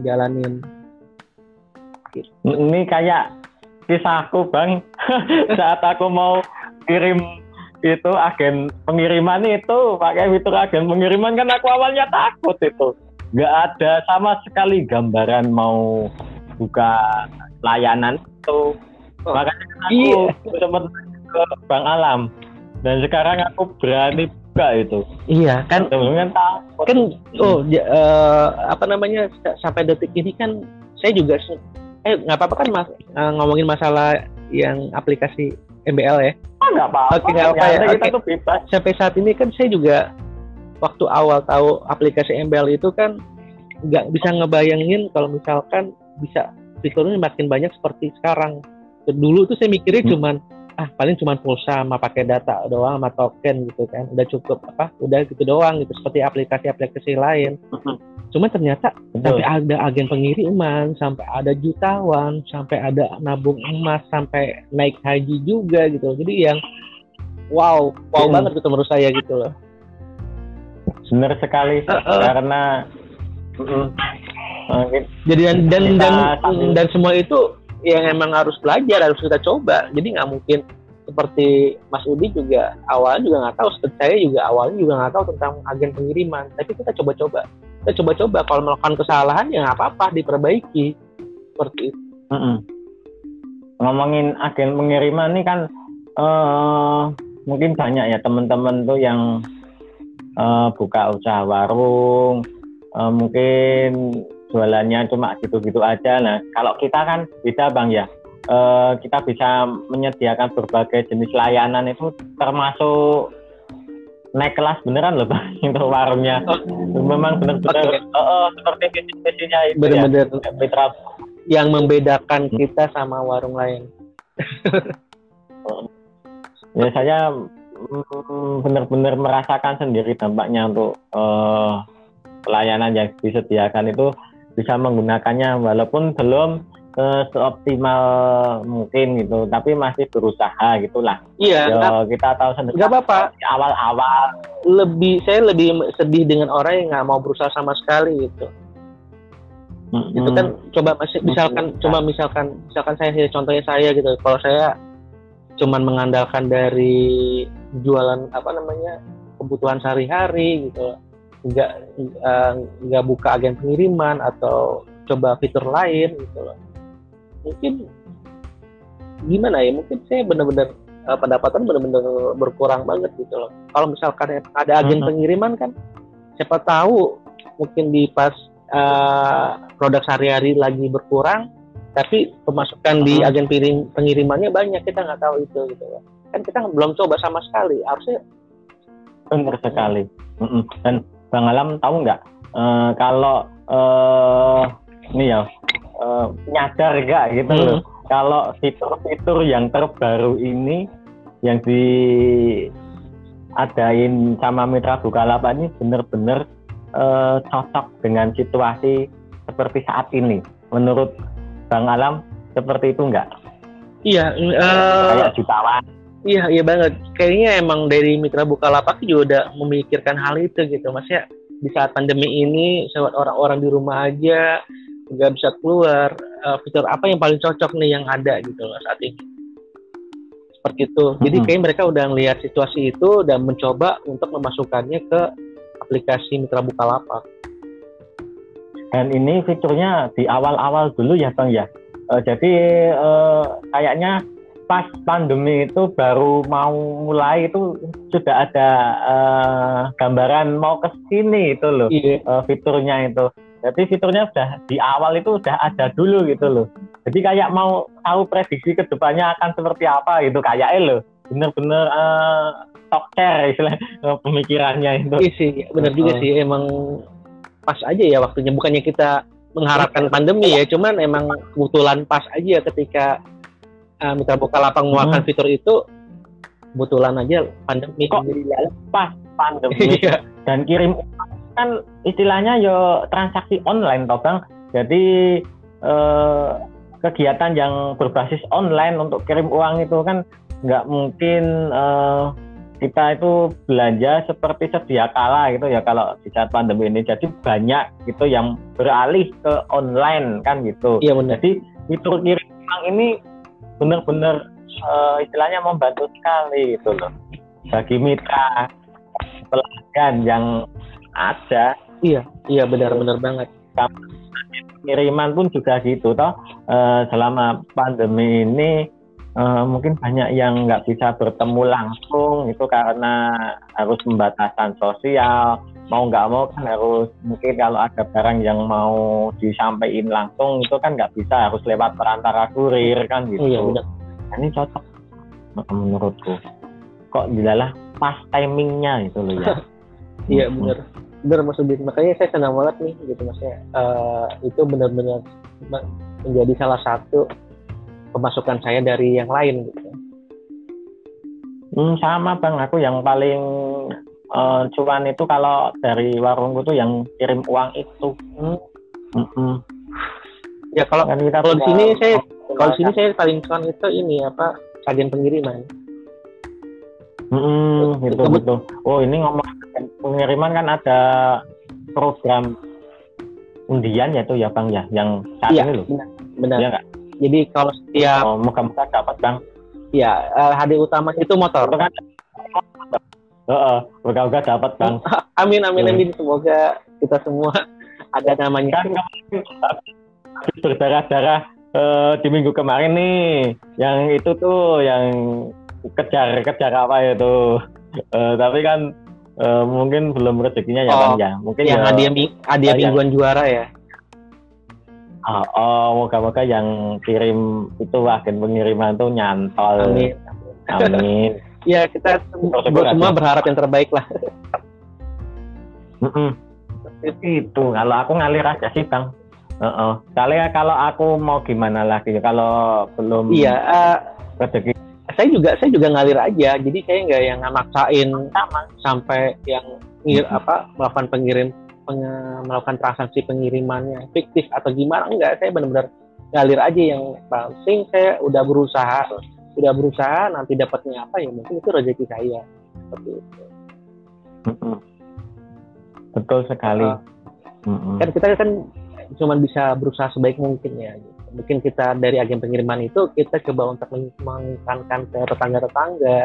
ngejalanin. Ini kayak kisahku bang, saat aku mau kirim itu agen pengiriman itu pakai fitur agen pengiriman kan aku awalnya takut itu. Nggak ada sama sekali gambaran mau buka layanan itu. Oh, makanya kan aku iya. sempat ke Bang Alam. Dan sekarang aku berani buka itu. Iya kan kan takut kan oh ya, uh, apa namanya sampai detik ini kan saya juga eh nggak apa-apa kan mas uh, ngomongin masalah yang aplikasi MBL ya? Oh, nggak apa-apa. Oke nggak apa ya. Kita tuh bebas. Sampai saat ini kan saya juga waktu awal tahu aplikasi MBL itu kan nggak bisa ngebayangin kalau misalkan bisa fiturnya makin banyak seperti sekarang. Dulu tuh saya mikirnya hmm. cuman ah paling cuma pulsa sama pakai data doang sama token gitu kan. Udah cukup apa udah gitu doang gitu seperti aplikasi-aplikasi lain. Cuma ternyata Betul. sampai ada agen pengiriman sampai ada jutawan sampai ada nabung emas sampai naik haji juga gitu. Jadi yang wow wow hmm. banget gitu menurut saya gitu loh. Benar sekali uh, uh. karena jadi dan dan dan, dan semua itu yang emang harus belajar harus kita coba. Jadi nggak mungkin seperti Mas Udi juga awalnya juga nggak tahu saya juga awalnya juga nggak tahu tentang agen pengiriman. Tapi kita coba-coba. Kita coba-coba kalau melakukan kesalahan ya nggak apa-apa diperbaiki. Seperti itu. Mm -hmm. ngomongin agen pengiriman ini kan uh, mungkin banyak ya teman-teman tuh yang uh, buka usaha warung uh, mungkin jualannya cuma gitu-gitu aja. Nah, kalau kita kan bisa bang ya, uh, kita bisa menyediakan berbagai jenis layanan itu termasuk naik kelas beneran loh bang untuk warungnya. Oh. Memang benar-benar okay. uh, uh, seperti visi-visinya itu bener-bener ya. Mitra. Yang membedakan hmm. kita sama warung lain. ya saya mm, benar-benar merasakan sendiri dampaknya untuk uh, pelayanan yang disediakan itu bisa menggunakannya walaupun belum uh, seoptimal mungkin gitu tapi masih berusaha gitulah. Iya Yo, kita tahu sendiri. Nggak apa-apa. Awal-awal. Lebih saya lebih sedih dengan orang yang nggak mau berusaha sama sekali gitu. Hmm, itu kan coba masih misalkan hmm. coba misalkan misalkan saya contohnya saya gitu. Kalau saya cuman mengandalkan dari jualan apa namanya kebutuhan sehari-hari gitu. Nggak uh, nggak buka agen pengiriman atau coba fitur lain gitu loh mungkin gimana ya mungkin saya benar-benar uh, pendapatan benar-benar berkurang banget gitu loh kalau misalkan ada agen uh -huh. pengiriman kan siapa tahu mungkin di pas uh, produk sehari-hari lagi berkurang tapi pemasukan uh -huh. di agen pengirimannya banyak kita nggak tahu itu gitu loh kan kita belum coba sama sekali harusnya benar sekali dan Bang Alam tahu nggak uh, kalau uh, ini ya uh, nyadar nggak gitu hmm. loh kalau fitur-fitur yang terbaru ini yang diadain sama Mitra Bukalapak ini benar-benar uh, cocok dengan situasi seperti saat ini. Menurut Bang Alam seperti itu enggak? Iya, uh, kayak jutawan Iya, iya banget. Kayaknya emang dari Mitra Bukalapak juga udah memikirkan hal itu gitu, Mas ya. Di saat pandemi ini, orang-orang di rumah aja nggak bisa keluar, uh, fitur apa yang paling cocok nih yang ada gitu loh saat ini. Seperti itu. Jadi mm -hmm. kayak mereka udah ngelihat situasi itu dan mencoba untuk memasukkannya ke aplikasi Mitra Bukalapak. Dan ini fiturnya di awal-awal dulu ya Bang ya. Uh, jadi uh, kayaknya pas pandemi itu baru mau mulai itu sudah ada uh, gambaran mau ke sini itu loh iya. uh, fiturnya itu. Jadi fiturnya sudah di awal itu sudah ada dulu gitu loh. Jadi kayak mau tahu prediksi ke depannya akan seperti apa gitu kayaknya loh. Bener-bener uh, toker istilah pemikirannya itu. Iya sih, bener juga sih emang pas aja ya waktunya. Bukannya kita mengharapkan pandemi ya, cuman emang kebetulan pas aja ketika uh, Mitra Bukalapak mengeluarkan hmm. fitur itu kebetulan aja pandemi kok pas pandemi iya. dan kirim kan istilahnya yo transaksi online toh bang. Jadi eh, kegiatan yang berbasis online untuk kirim uang itu kan nggak mungkin eh, kita itu belanja seperti sedia kala gitu ya kalau di saat pandemi ini. Jadi banyak gitu yang beralih ke online kan gitu. Iya benar. Jadi fitur kirim uang ini benar-benar uh, istilahnya membantu sekali gitu loh. Bagi mitra pelanggan yang ada iya iya benar-benar banget kiriman pun juga gitu toh uh, selama pandemi ini uh, mungkin banyak yang nggak bisa bertemu langsung itu karena harus pembatasan sosial mau nggak mau kan harus mungkin kalau ada barang yang mau disampaikan langsung itu kan nggak bisa harus lewat perantara kurir kan gitu. Iya, benar. Nah, ini cocok menurutku. Kok dilalah pas timingnya itu loh ya. iya benar. Benar maksudnya makanya saya senang banget nih gitu maksudnya uh, itu benar-benar menjadi salah satu pemasukan saya dari yang lain gitu. Hmm, sama bang, aku yang paling uh, cuan itu kalau dari warungku tuh yang kirim uang itu. Hmm. Mm -mm. Ya kalau kan kita kalau di sini saya kalau di sini saya paling cuan itu ini apa agen pengiriman. Hmm, gitu betul. Oh ini ngomong pengiriman kan ada program undian ya tuh ya bang ya yang saat iya, ini loh. Benar. benar. Ya, jadi kalau setiap oh, muka-muka dapat bang. Ya, uh, hadiah utama itu motor. Itu kan Heeh, uh, muka-muka dapat bang. amin amin hmm. amin semoga kita semua ada namanya. Kan berdarah-darah uh, di minggu kemarin nih, yang itu tuh yang kejar-kejar apa itu. Uh, tapi kan uh, mungkin belum rezekinya ya oh, ya. Mungkin yang ya, hadiah hadiah mingguan juara ya. Oh, oh moga-moga yang kirim itu agen pengiriman tuh nyantol. Amin. Amin. ya kita semua, semua berharap yang terbaik lah. mm -mm. Itu kalau aku ngalir aja sih bang. Uh -uh. Kali kalau aku mau gimana lagi kalau belum. Iya. Uh, rezeki. Saya juga saya juga ngalir aja. Jadi saya nggak yang maksain sama sampai yang ngir, hmm. apa melakukan pengirim melakukan transaksi pengirimannya fiktif atau gimana. Enggak saya benar-benar ngalir aja yang penting saya udah berusaha udah berusaha nanti dapatnya apa ya mungkin itu rezeki saya. Seperti itu. Betul sekali. Uh, kan kita kan cuma bisa berusaha sebaik mungkin ya mungkin kita dari agen pengiriman itu kita coba untuk mengekankan ke tetangga-tetangga.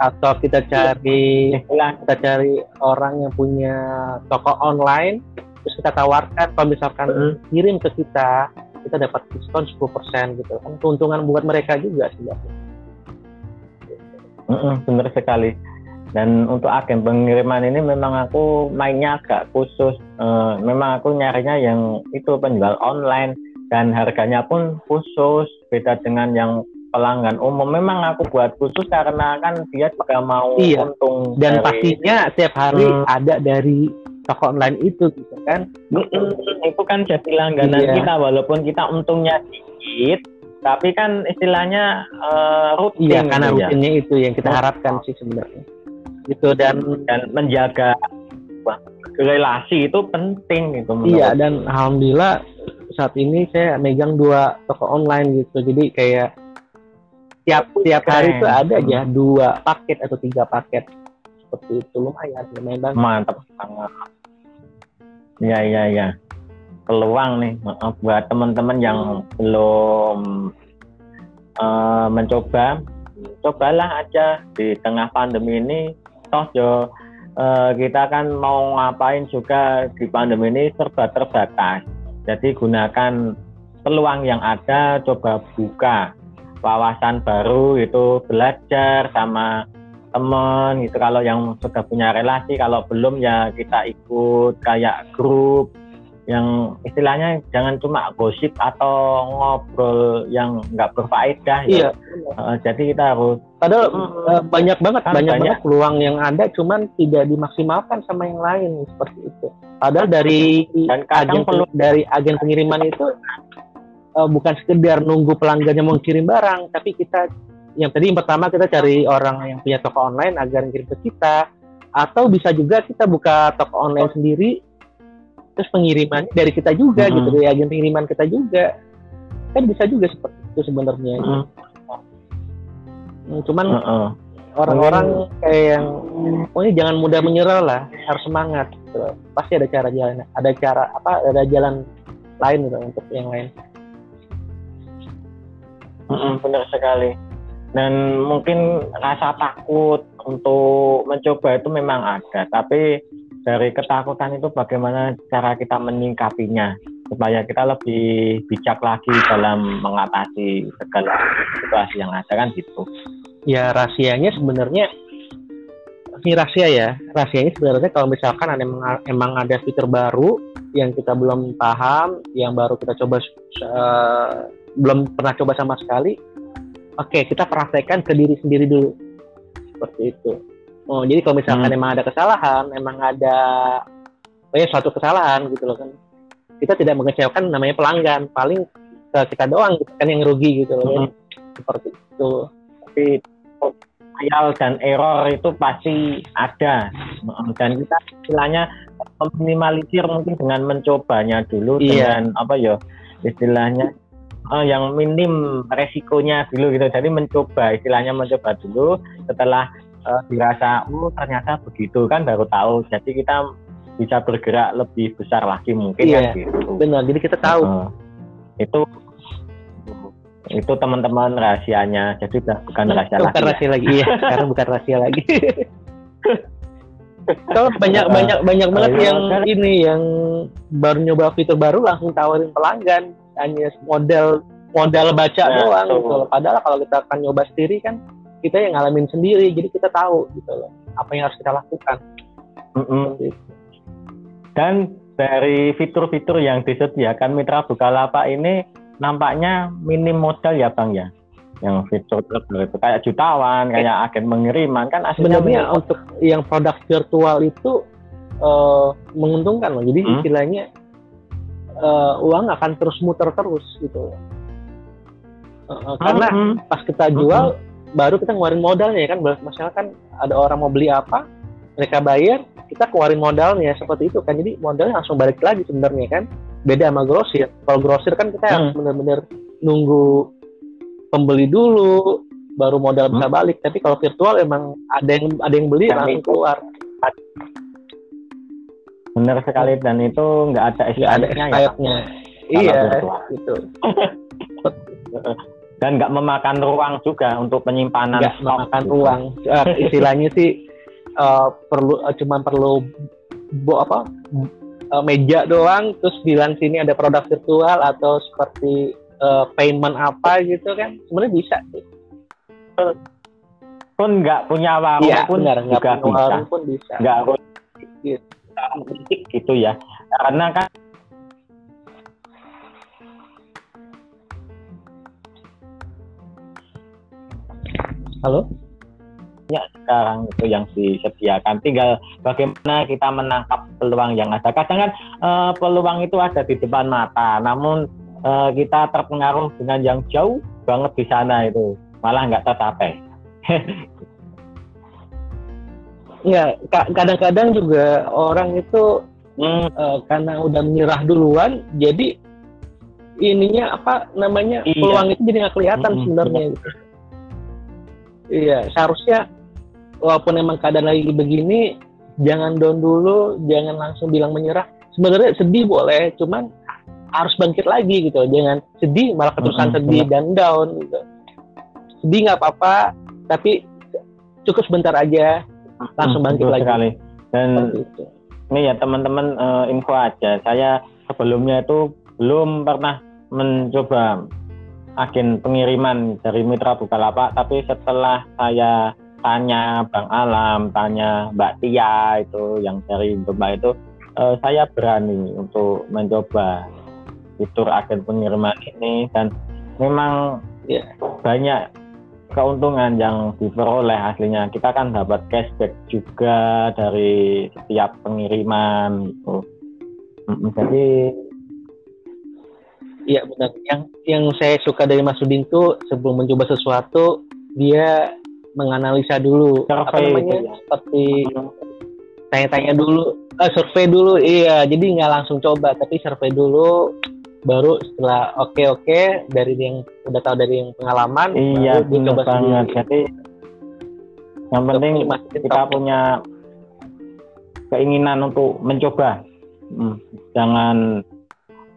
Atau kita cari kita cari orang yang punya toko online terus kita tawarkan. Kalau misalkan kirim ke kita kita dapat diskon 10% gitu. Kan keuntungan buat mereka juga sebenarnya mm benar sekali. Dan untuk agen pengiriman ini memang aku mainnya agak khusus. Uh, memang aku nyarinya yang itu penjual online dan harganya pun khusus beda dengan yang pelanggan umum memang aku buat khusus karena kan dia juga mau iya. untung dan dari... pastinya setiap hari hmm. ada dari toko online itu gitu kan itu kan jadi langganan iya. kita walaupun kita untungnya sedikit tapi kan istilahnya uh, rutin iya karena gitu ya. rutinnya itu yang kita harapkan sih sebenarnya itu dan dan menjaga relasi itu penting gitu iya dan alhamdulillah saat ini saya megang dua toko online gitu. Jadi kayak tiap tiap hari itu ada aja dua paket atau tiga paket. Seperti itu lumayan lumayan banget. Mantap banget. Ya ya ya. Peluang nih maaf buat teman-teman yang belum uh, mencoba. Cobalah aja di tengah pandemi ini. Toh jo uh, kita kan mau ngapain juga di pandemi ini serba terbatas jadi gunakan peluang yang ada coba buka wawasan baru itu belajar sama teman gitu. Kalau yang sudah punya relasi kalau belum ya kita ikut kayak grup yang istilahnya jangan cuma gosip atau ngobrol yang nggak berfaedah ya. iya. ya. Uh, jadi kita harus padahal uh, banyak banget kan banyak, banyak banget peluang yang ada cuman tidak dimaksimalkan sama yang lain seperti itu. Padahal dari agen perlu dari agen pengiriman itu uh, bukan sekedar nunggu pelanggannya mau kirim barang, tapi kita yang tadi yang pertama kita cari orang yang punya toko online agar kirim ke kita, atau bisa juga kita buka toko online sendiri, terus pengiriman dari kita juga hmm. gitu, dari agen pengiriman kita juga, kan bisa juga seperti itu sebenarnya. Hmm. Cuman uh -uh. orang-orang kayak yang oh ini jangan mudah menyerah lah harus semangat gitu. pasti ada cara jalan ada cara apa ada jalan lain gitu untuk yang lain mm benar sekali dan mungkin rasa takut untuk mencoba itu memang ada tapi dari ketakutan itu bagaimana cara kita menyingkapinya supaya kita lebih bijak lagi dalam mengatasi segala situasi yang ada kan gitu. Ya rahasianya sebenarnya ini rahasia ya. Rahasianya sebenarnya kalau misalkan ada emang, emang ada fitur baru yang kita belum paham yang baru kita coba uh, belum pernah coba sama sekali oke okay, kita praktekkan ke diri sendiri dulu. Seperti itu oh jadi kalau misalkan hmm. emang ada kesalahan emang ada oh ya suatu kesalahan gitu loh kan. Kita tidak mengecewakan namanya pelanggan paling kita doang gitu kan yang rugi gitu loh hmm. seperti itu. Tapi trial dan error itu pasti ada. Dan kita istilahnya meminimalisir mungkin dengan mencobanya dulu iya. dengan apa ya istilahnya uh, yang minim resikonya dulu gitu. Jadi mencoba istilahnya mencoba dulu. Setelah uh, dirasa oh ternyata begitu kan baru tahu. Jadi kita bisa bergerak lebih besar lagi mungkin iya, kan gitu. benar. Jadi kita tahu. Uh, itu itu teman-teman rahasianya. Jadi udah bukan rahasia bukan lagi rahasia ya. lagi. Iya sekarang bukan rahasia lagi. Kalau banyak banyak banyak banget yang ini yang baru nyoba fitur baru langsung tawarin pelanggan. Hanya model modal baca nah, doang gitu. Padahal kalau kita akan nyoba sendiri kan kita yang ngalamin sendiri, jadi kita tahu gitu loh apa yang harus kita lakukan. Mm -hmm. Dan dari fitur-fitur yang disediakan Mitra Bukalapak ini nampaknya minim modal ya Bang ya yang fitur itu kayak jutawan, kayak agen pengiriman kan sebenarnya untuk yang produk virtual itu uh, menguntungkan loh. Jadi hmm? istilahnya uh, uang akan terus muter terus gitu. Uh, karena hmm. pas kita jual hmm. Baru kita ngeluarin modalnya ya kan. Misalnya kan ada orang mau beli apa, mereka bayar, kita keluarin modalnya seperti itu kan. Jadi modalnya langsung balik lagi sebenarnya kan. Beda sama grosir. Kalau grosir kan kita hmm. harus benar-benar nunggu pembeli dulu baru modal bisa hmm. balik tapi kalau virtual emang ada yang ada yang beli langsung keluar benar sekali dan itu nggak ada expirednya ya iya itu dan nggak memakan ruang juga untuk penyimpanan nggak memakan ruang. Uh, istilahnya sih uh, perlu uh, cuman perlu bo apa uh, meja doang terus bilang sini ada produk virtual atau seperti uh, payment apa gitu kan sebenarnya bisa sih. Pun nggak punya warung ya, pun benar, juga punya bisa. warung pun bisa. Nggak harus gitu. gitu ya. Karena kan halo ya sekarang itu yang disediakan tinggal bagaimana kita menangkap peluang yang ada kadang kan uh, peluang itu ada di depan mata namun uh, kita terpengaruh dengan yang jauh banget di sana itu malah nggak tercapai. ya kadang-kadang juga orang itu hmm. uh, karena udah menyerah duluan, jadi ininya apa namanya iya. peluang itu jadi nggak kelihatan hmm. sebenarnya. Gitu. Iya seharusnya walaupun emang keadaan lagi begini, jangan down dulu, jangan langsung bilang menyerah. Sebenarnya sedih boleh, cuman harus bangkit lagi gitu. Jangan sedih malah keterusan mm -hmm. sedih dan down gitu. Sedih nggak apa-apa tapi cukup sebentar aja langsung bangkit lagi. sekali. Dan ini ya teman-teman uh, info aja. Saya sebelumnya itu belum pernah mencoba agen pengiriman dari Mitra Bukalapak. Tapi setelah saya tanya Bang Alam, tanya Mbak Tia itu yang dari Mbak itu uh, saya berani untuk mencoba fitur agen pengiriman ini. Dan memang ya, banyak keuntungan yang diperoleh aslinya. Kita kan dapat cashback juga dari setiap pengiriman gitu jadi Iya benar. Yang yang saya suka dari Mas Udin tuh sebelum mencoba sesuatu dia menganalisa dulu survei apa namanya ya. seperti tanya-tanya dulu, uh, survei dulu. Iya, jadi nggak langsung coba tapi survei dulu baru setelah oke okay, oke okay, dari yang udah tahu dari yang pengalaman iya baru banget jadi yang penting kita punya keinginan untuk mencoba hmm, jangan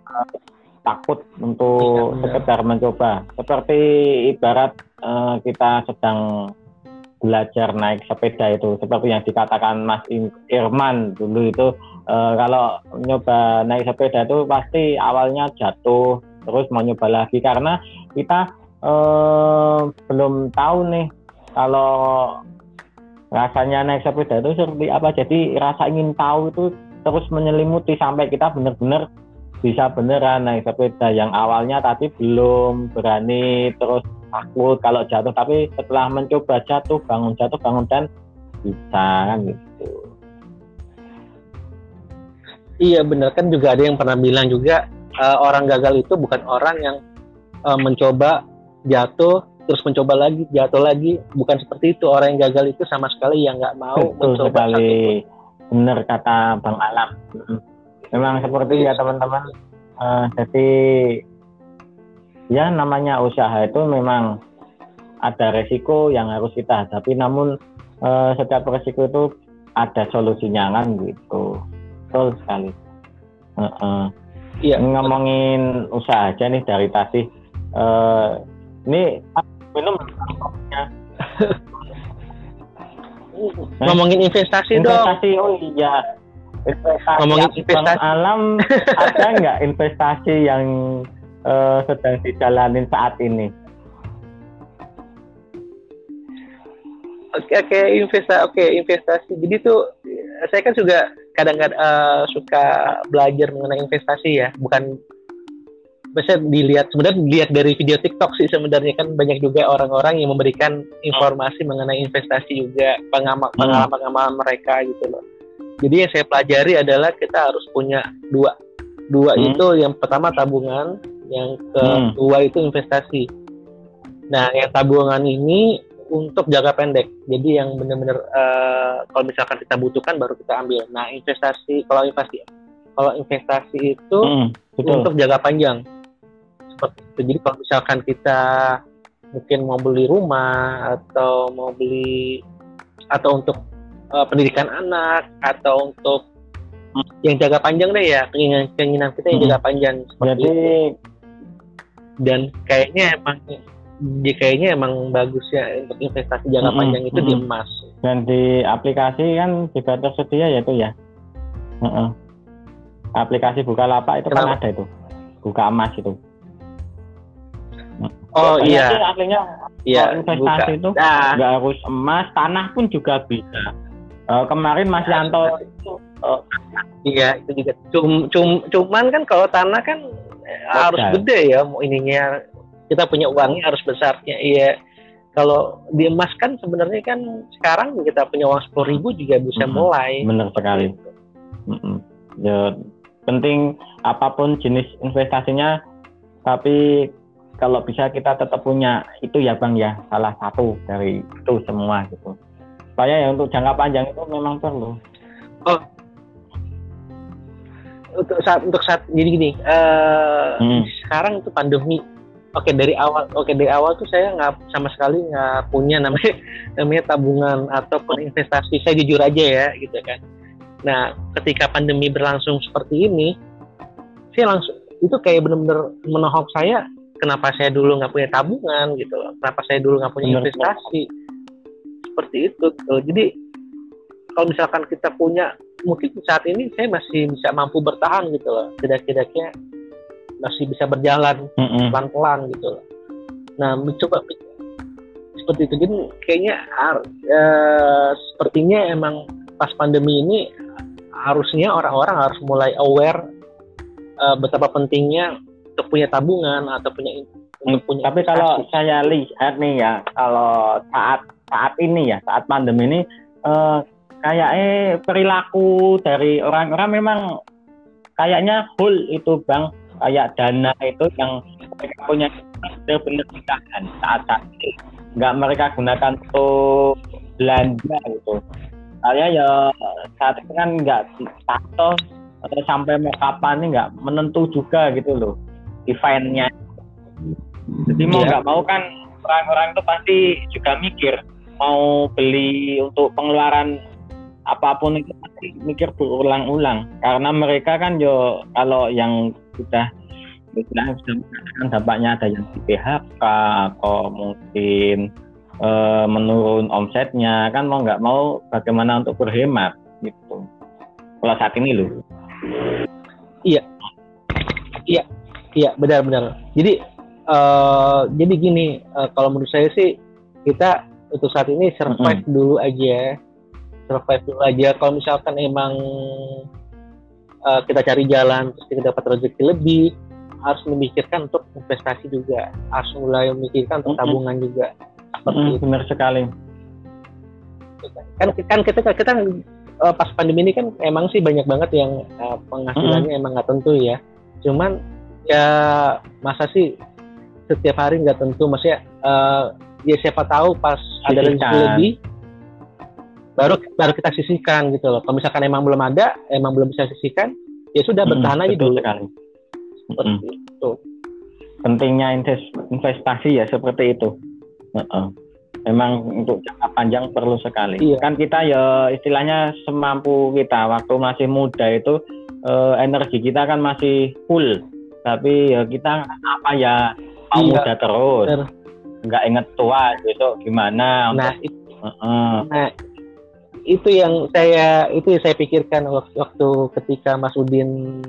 uh, takut untuk ya, sekedar mencoba. Seperti ibarat uh, kita sedang belajar naik sepeda itu seperti yang dikatakan Mas Irman dulu itu uh, kalau nyoba naik sepeda itu pasti awalnya jatuh terus mau nyoba lagi. Karena kita uh, belum tahu nih kalau rasanya naik sepeda itu seperti apa. Jadi rasa ingin tahu itu terus menyelimuti sampai kita benar-benar bisa beneran naik sepeda. Yang awalnya tadi belum berani terus takut kalau jatuh. Tapi setelah mencoba jatuh bangun jatuh bangun dan bisa kan gitu. Iya benar kan juga ada yang pernah bilang juga uh, orang gagal itu bukan orang yang uh, mencoba jatuh terus mencoba lagi jatuh lagi. Bukan seperti itu. Orang yang gagal itu sama sekali yang nggak mau Betul mencoba sekali. benar kata bang Alam memang seperti ya teman-teman. Uh, jadi ya namanya usaha itu memang ada resiko yang harus kita hadapi. Namun uh, setiap resiko itu ada solusinya kan gitu. Betul sekali. Uh -uh. Iya. ngomongin usaha aja nih dari tadi. Uh, ini minum ngomongin investasi, investasi dong. oh iya investasi ngomongin investasi alam ada nggak investasi yang uh, sedang dijalanin saat ini Oke oke investasi oke investasi. Jadi tuh saya kan juga kadang-kadang uh, suka belajar mengenai investasi ya, bukan biasanya dilihat sebenarnya dilihat dari video TikTok sih sebenarnya kan banyak juga orang-orang yang memberikan informasi mengenai investasi juga pengalaman hmm. pengalaman pengalaman mereka gitu loh. Jadi yang saya pelajari adalah kita harus punya dua dua hmm. itu yang pertama tabungan, yang kedua hmm. itu investasi. Nah yang tabungan ini untuk jangka pendek. Jadi yang benar-benar uh, kalau misalkan kita butuhkan baru kita ambil. Nah investasi kalau investasi kalau investasi itu hmm, untuk jangka panjang seperti itu. Jadi kalau misalkan kita mungkin mau beli rumah atau mau beli atau untuk uh, pendidikan anak atau untuk yang jaga panjang deh ya keinginan keinginan kita yang jaga panjang seperti Jadi itu. dan kayaknya emang di kayaknya emang bagus ya untuk investasi jangka mm -hmm. panjang itu mm -hmm. di emas dan di aplikasi kan juga tersedia ya itu ya mm -hmm. aplikasi Bukalapak itu kan Kenapa? kan ada itu buka emas itu Oh iya. Artinya iya, investasi buka. itu nah. nggak harus emas, tanah pun juga bisa. Uh, kemarin Mas Yanto uh, iya itu juga. Cum, cum, cuman kan kalau tanah kan Betul. harus gede ya ininya. Kita punya uangnya harus besarnya iya. Kalau di emas kan sebenarnya kan sekarang kita punya uang sepuluh ribu juga bisa -hmm. mulai. Benar sekali. -hmm. ya penting apa pun jenis investasinya tapi kalau bisa kita tetap punya itu ya bang ya. Salah satu dari itu semua gitu supaya ya untuk jangka panjang itu memang perlu. Oh. Untuk saat untuk saat jadi gini uh, hmm. sekarang itu pandemi. Oke dari awal oke dari awal tuh saya nggak sama sekali nggak punya namanya namanya tabungan ataupun investasi. Saya jujur aja ya gitu kan. Nah ketika pandemi berlangsung seperti ini saya langsung itu kayak benar-benar menohok saya kenapa saya dulu nggak punya tabungan gitu loh. Kenapa saya dulu nggak punya investasi seperti itu gitu. jadi kalau misalkan kita punya mungkin saat ini saya masih bisa mampu bertahan gitu loh tidak-tidaknya masih bisa berjalan mm-hmm. pelan-pelan gitu loh nah mencoba seperti itu jadi kayaknya uh, sepertinya emang pas pandemi ini harusnya orang-orang harus mulai aware uh, betapa pentingnya untuk punya tabungan atau punya punya tapi kalau saya lihat nih ya kalau saat saat ini ya saat pandemi ini eh, kayaknya perilaku dari orang-orang memang kayaknya full itu bang. Kayak dana itu yang mereka punya benar-benar ditahan saat saat ini nggak mereka gunakan untuk belanja gitu. Saya ya saat ini kan nggak tahu sampai mau kapan ini nggak menentu juga gitu loh eventnya jadi mau iya. nggak yeah. mau kan orang-orang itu pasti juga mikir mau beli untuk pengeluaran apa pun itu pasti mikir berulang-ulang. Karena mereka kan yo kalau yang sudah sudah kan dampaknya ada yang di PHK atau mungkin e, menurun omsetnya kan mau nggak mau bagaimana untuk berhemat gitu. Kalau saat ini loh. Iya. Iya. Iya benar-benar. Jadi uh, jadi gini uh, kalau menurut saya sih kita untuk saat ini survive mm -hmm. dulu aja survive dulu aja. Kalau misalkan emang uh, kita cari jalan terus kita dapat rezeki lebih harus memikirkan untuk investasi juga. Harus mulai memikirkan untuk tabungan juga. Seperti mm, benar sekali. Kan kan kita kita uh, pas pandemi ini kan emang sih banyak banget yang uh, penghasilannya mm. emang nggak tentu ya. Cuman ya masa sih setiap hari nggak tentu maksudnya uh, ya siapa tahu pas Sisikan. ada rezeki lebih baru baru kita sisihkan gitu loh. Kalau misalkan emang belum ada, emang belum bisa sisihkan, ya sudah bertahan hmm, aja dulu. Sekali. Seperti hmm. itu. Pentingnya investasi ya seperti itu. Uh -uh. Memang untuk jangka panjang perlu sekali. Iya. Kan kita ya istilahnya semampu kita. Waktu masih muda itu uh, energi kita kan masih full. Tapi ya kita apa ya mau iya. muda terus. Nggak inget tua besok gimana. Nah, untuk, itu, uh -uh. nah itu yang saya itu yang saya pikirkan waktu, waktu ketika Mas Udin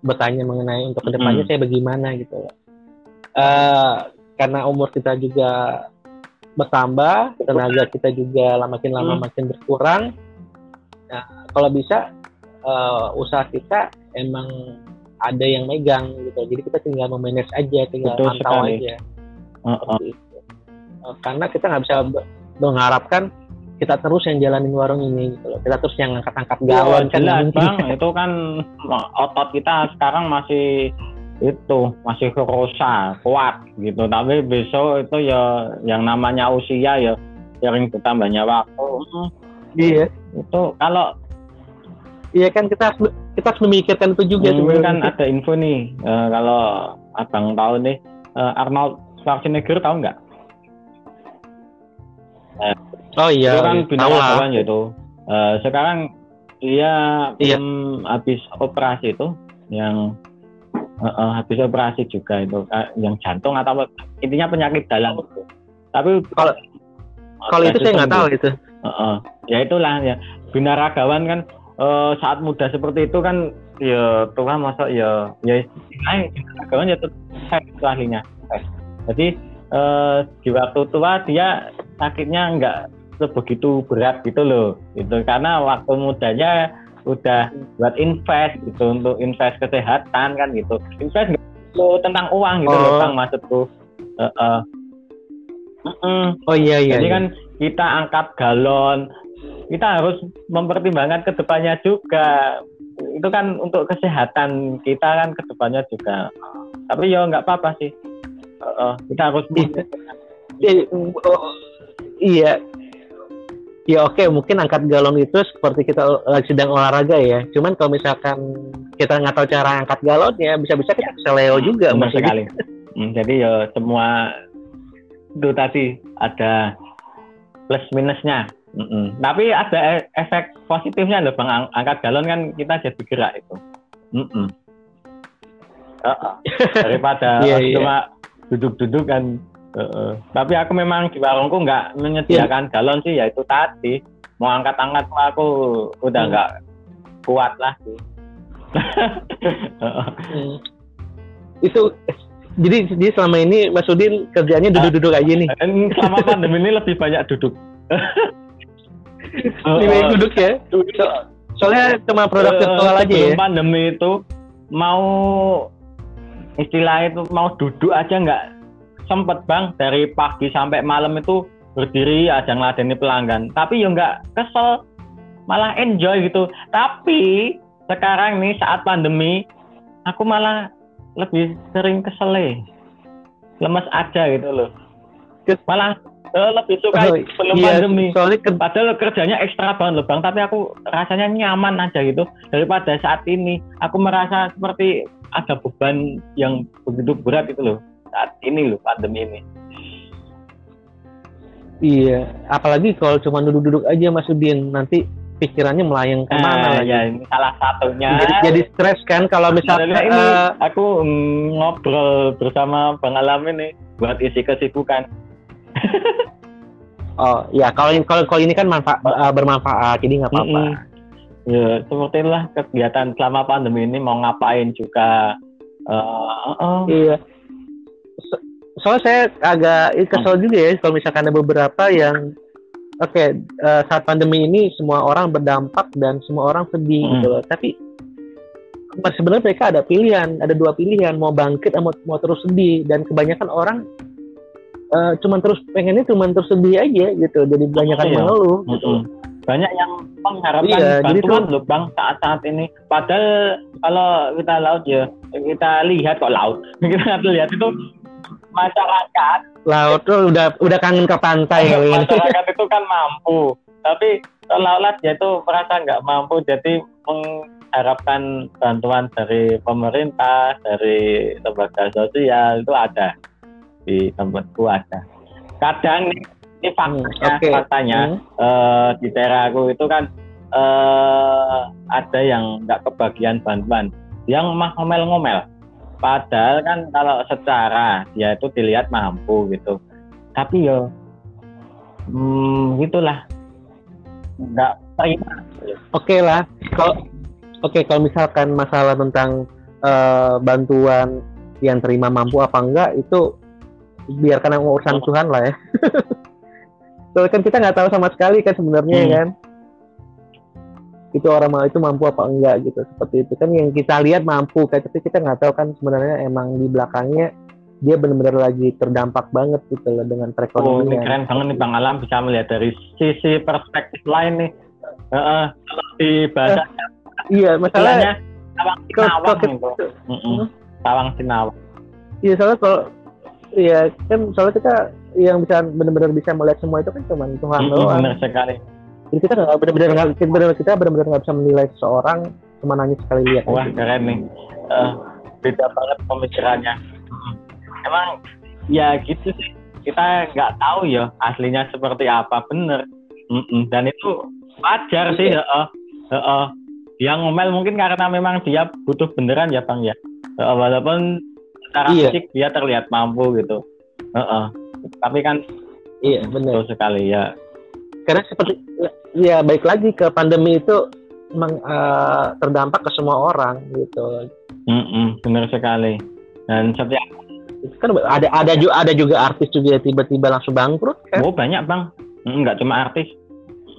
bertanya mengenai untuk ke depannya hmm. saya bagaimana gitu uh, karena umur kita juga bertambah tenaga kita juga makin lama hmm. makin berkurang nah kalau bisa uh, usaha kita emang ada yang megang gitu jadi kita tinggal memanage aja tinggal Betul mantau sekali. aja uh -uh. Uh, karena kita nggak bisa mengharapkan kita terus yang jalanin warung ini gitu loh. Kita terus yang angkat-angkat galon kan jelas, Bang. itu kan otot kita sekarang masih itu masih kerosa kuat gitu tapi besok itu ya yang namanya usia ya sering bertambahnya waktu iya itu kalau iya kan kita kita harus memikirkan itu juga hmm, kan ada info nih uh, kalau abang tahu nih uh, Arnold Schwarzenegger tahu nggak Oh iya. Itu kan binatang ya itu. Uh, sekarang dia iya. belum habis operasi itu yang uh, uh, habis operasi juga itu uh, yang jantung atau intinya penyakit dalam itu. Tapi kalau kalau itu saya nggak tahu itu. Uh, uh, ya itulah ya binaragawan kan uh, saat muda seperti itu kan ya Tuhan masa ya ya binaragawan ya itu ahlinya. Jadi uh, di waktu tua dia sakitnya nggak sebegitu berat gitu loh itu karena waktu mudanya udah buat invest gitu untuk invest kesehatan kan gitu invest lo tentang uang gitu oh. loh bang maksudku uh, uh. Uh -uh. oh iya iya jadi iya. kan kita angkat galon kita harus mempertimbangkan ke depannya juga. Itu kan untuk kesehatan kita kan ke depannya juga. Tapi ya nggak apa-apa sih. Uh, uh, kita harus iya. Oh, iya. Ya oke mungkin angkat galon itu seperti kita lagi sedang olahraga ya. Cuman kalau misalkan kita nggak tahu cara angkat galonnya bisa-bisa kita bisa leo juga benar sekali. Hmm, jadi ya semua itu tadi ada plus minusnya mm -mm. tapi ada e-, efek positifnya loh bang angkat galon kan kita jadi gerak itu mm -mm. Uh, daripada yeah, cuma yeah. duduk-duduk kan Uh, tapi aku memang di warungku nggak menyediakan yeah. galon sih, ya itu tadi mau angkat-angkat aku udah hmm. nggak hmm. kuat lah sih. hmm. Itu jadi jadi selama ini Mas Udin kerjanya duduk-duduk aja nih. Selama pandemi ini lebih banyak duduk. lebih banyak duduk ya. So, soalnya cuma produk virtual uh, aja ya. pandemi itu mau istilah itu mau duduk aja nggak sempet bang. Dari pagi sampai malam itu berdiri aja ngeladeni pelanggan. Tapi ya nggak kesel malah enjoy gitu. Tapi sekarang nih saat pandemi aku malah lebih sering kesel lemes aja gitu loh. Malah uh, lebih suka oh, sebelum iya, pandemi soalnya ke... padahal kerjanya ekstra banget loh bang tapi aku rasanya nyaman aja gitu daripada saat ini aku merasa seperti ada beban yang begitu berat itu loh saat ini loh pandemi ini. Iya, apalagi kalau cuma duduk-duduk aja Mas Udin, nanti pikirannya melayang ke mana Nah, lagi. ya ini salah satunya. Jadi, jadi stres kan kalau misalnya ini eh, aku mm, ngobrol bersama Bang Alam ini buat isi kesibukan. oh ya kalau ini kalau kalau ini kan manfaat eh, bermanfaat jadi nggak apa-apa. Mm-mm. Ya, seperti itulah kegiatan selama pandemi ini mau ngapain juga. eh, oh, Iya. So- soalnya saya agak kesel juga ya kalau misalkan ada beberapa yang oke eh, saat pandemi ini semua orang berdampak dan semua orang sedih Hmm. gitu loh. Tapi sebenarnya mereka ada pilihan, ada dua pilihan mau bangkit atau mau, mau terus sedih dan kebanyakan orang eh, cuman terus pengennya cuman terus sedih aja gitu. Jadi kebanyakan iya. mengeluh gitu. Banyak yang mengharapkan Iya, bantuan loh Bang saat-saat ini. Padahal kalau kita laut ya, kita lihat kok laut. Kita lihat itu masyarakat Laut tuh udah udah kangen ke pantai masyarakat itu kan mampu tapi seolah-olah dia itu merasa nggak mampu jadi mengharapkan bantuan dari pemerintah dari lembaga sosial itu ada di tempatku ada. Kadang ini faktanya Hmm, oke. faktanya Hmm. eh, di daerah aku itu kan eh, ada yang nggak kebagian bantuan. Yang mah ngomel-ngomel padahal kan kalau secara dia itu dilihat mampu gitu. Tapi yo hmm, gitulah. Nggak terima. Oke lah, kalau oke kalau misalkan masalah tentang eh, bantuan yang terima mampu apa enggak itu biarkan yang urusan Oh. Tuhan lah ya. Soalnya kan kita nggak tahu sama sekali kan sebenarnya ya Hmm. kan. Itu orang mau itu mampu apa enggak gitu seperti itu kan yang kita lihat mampu kan tapi kita nggak tahu kan sebenarnya emang di belakangnya dia benar-benar lagi terdampak banget gitu loh dengan oh ini perekonomian. keren banget nih bang Alam bisa melihat dari sisi perspektif lain nih Heeh, kalau di bahasa Iya, masalahnya tawang sinawang gitu tawang sinawang Iya soalnya kalau Iya kan soalnya kita yang bisa benar-benar bisa melihat semua itu kan cuma Tuhan Mm-mm, doang. benar sekali Jadi kita nggak benar-benar nggak kita benar kita benar-benar nggak bisa menilai seseorang cuma nanya sekali lihat. wah aja. keren nih Eh, beda banget pemikirannya emang ya gitu sih kita nggak tahu ya aslinya seperti apa bener Mm-mm. dan itu wajar sih heeh heeh dia ngomel mungkin karena memang dia butuh beneran ya bang ya Heeh, walaupun secara Iya. fisik dia terlihat mampu gitu Heeh. tapi kan Iya benar. sekali ya Karena seperti ya baik lagi ke pandemi itu memang eh, terdampak ke semua orang gitu. Mm-mm, bener sekali dan setiap Itu kan ada ada juga ada juga artis juga tiba-tiba langsung bangkrut kan. oh banyak bang Mm, nggak cuma artis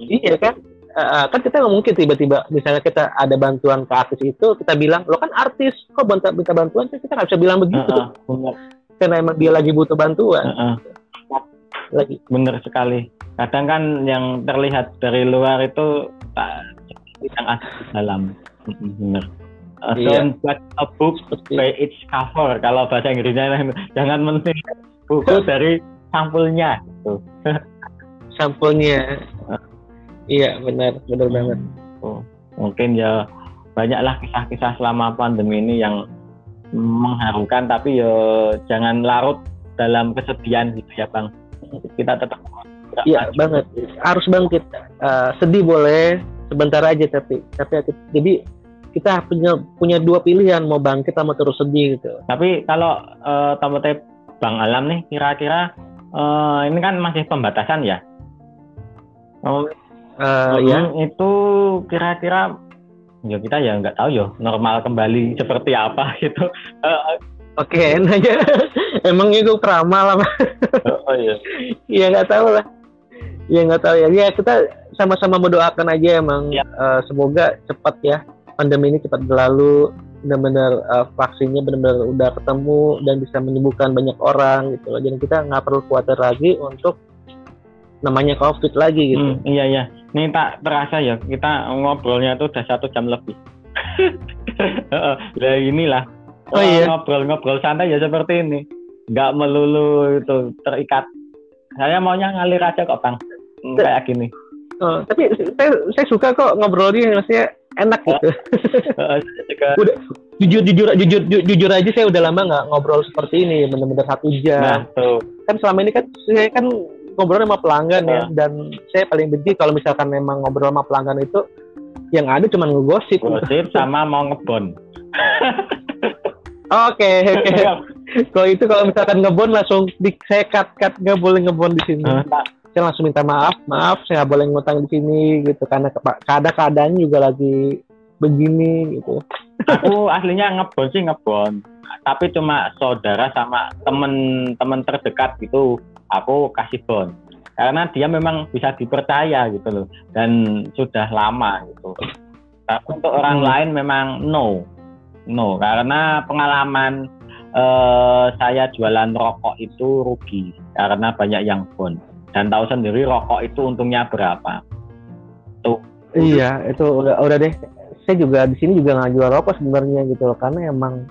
Iya kan. Eh, kan kita nggak mungkin tiba-tiba misalnya kita ada bantuan ke artis itu kita bilang lo kan artis kok minta, minta bantuan kita nggak bisa bilang begitu. Heeh, bener karena emang dia lagi butuh bantuan. Heeh. lagi. Bener sekali. Kadang kan yang terlihat dari luar itu tak yang di dalam. Bener Uh, Iya. don't judge a book by its cover. Kalau bahasa Inggrisnya jangan menilai buku dari sampulnya gitu. sampulnya iya benar benar banget. Oh, mungkin ya banyaklah kisah-kisah selama pandemi ini yang mengharukan tapi ya jangan larut dalam kesedihan gitu ya bang. Kita tetap iya banget. Harus bangkit. Eh, sedih boleh sebentar aja tapi tapi jadi kita punya punya dua pilihan mau bangkit sama terus sedih gitu. Tapi kalau eh, tampaknya Bang Alam nih kira-kira eh, ini kan masih pembatasan ya. Oh, Eh, ya mm, itu kira-kira ya kita ya nggak tahu ya normal kembali seperti apa gitu. Eh, oke nanya emang itu peramal apa oh iya. ya nggak tahu lah. Ya nggak tahu ya. Ya kita sama-sama mendoakan aja emang. Ya. eh, semoga cepat ya. Pandemi ini cepat berlalu. Benar-benar eh, vaksinnya benar-benar udah ketemu dan bisa menyembuhkan banyak orang gitu loh. Jadi kita nggak perlu khawatir lagi untuk namanya covid lagi gitu. Hmm, iya iya. Ini tak terasa ya kita ngobrolnya tuh udah satu jam lebih. Lah inilah. Oh, iya. Ngobrol-ngobrol santai ya seperti ini. Nggak melulu itu terikat. Saya maunya ngalir aja kok bang. Kayak gini. Oh, tapi saya, saya suka kok ngobrolnya maksudnya enak gitu udah jujur jujur jujur ju- jujur aja saya udah lama nggak ngobrol seperti ini benar-benar satu Nah, jam tuh. kan selama ini kan saya kan ngobrol sama pelanggan ya. Dan saya paling benci kalau misalkan memang ngobrol sama pelanggan itu yang ada cuma ngegosip. Gosip sama mau ngebon. Oke oke. Kalau itu kalau misalkan ngebon langsung di saya cut cut nggak boleh ngebon di sini. Saya langsung minta maaf maaf saya nggak boleh ngutang di sini gitu. Karena keadaan keadaannya juga lagi begini gitu. Aku aslinya ngebon sih ngebon. Tapi cuma saudara sama temen-temen terdekat gitu aku kasih bon karena dia memang bisa dipercaya gitu loh dan sudah lama gitu. Tapi untuk orang hmm. lain memang no no. Karena pengalaman eh, saya jualan rokok itu rugi karena banyak yang bon dan tahu sendiri rokok itu untungnya berapa. Tuh. Iya itu udah udah deh. Saya juga di sini juga nggak jual rokok sebenarnya gitu loh karena emang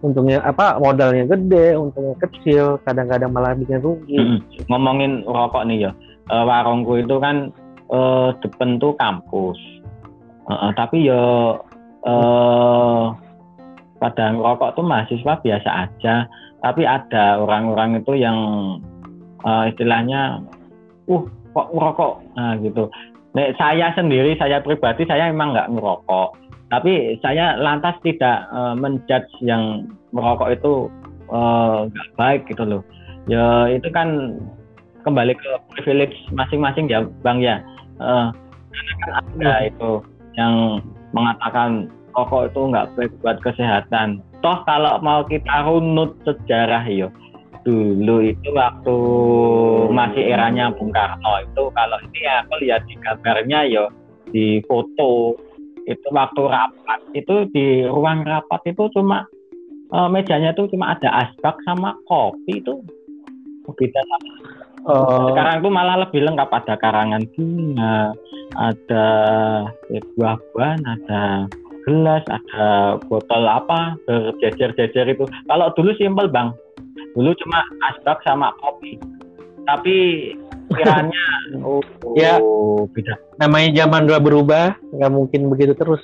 untungnya apa modalnya gede, untungnya kecil, kadang-kadang malah bikin rugi. Hmm. Ngomongin rokok nih ya, uh, warungku itu kan uh, depan tuh kampus, uh, uh, tapi ya uh, pada rokok tuh mahasiswa biasa aja, tapi ada orang-orang itu yang uh, istilahnya, uh kok ngerokok, nah gitu. Nek saya sendiri, saya pribadi, saya emang nggak ngerokok tapi saya lantas tidak uh, menjudge yang merokok itu eh, nggak uh, baik gitu loh. Ya itu kan kembali ke privilege masing-masing ya bang ya. Uh, kan ada iya. itu yang mengatakan rokok itu nggak baik buat kesehatan. Toh kalau mau kita runut sejarah yo. Dulu itu waktu masih eranya Bung Karno itu kalau ini aku lihat di gambarnya yo di foto itu waktu rapat. Itu di ruang rapat itu cuma uh, mejanya itu cuma ada asbak sama kopi itu. Kita sama oh. sekarang tuh malah lebih lengkap. Ada karangan bunga ada ya, buah-buahan ada gelas ada botol apa berjejer-jejer itu. Kalau dulu simpel bang. Dulu cuma asbak sama kopi. Tapi pikirannya. Oh, ya. Oh, beda. Namanya zaman dua berubah nggak mungkin begitu terus.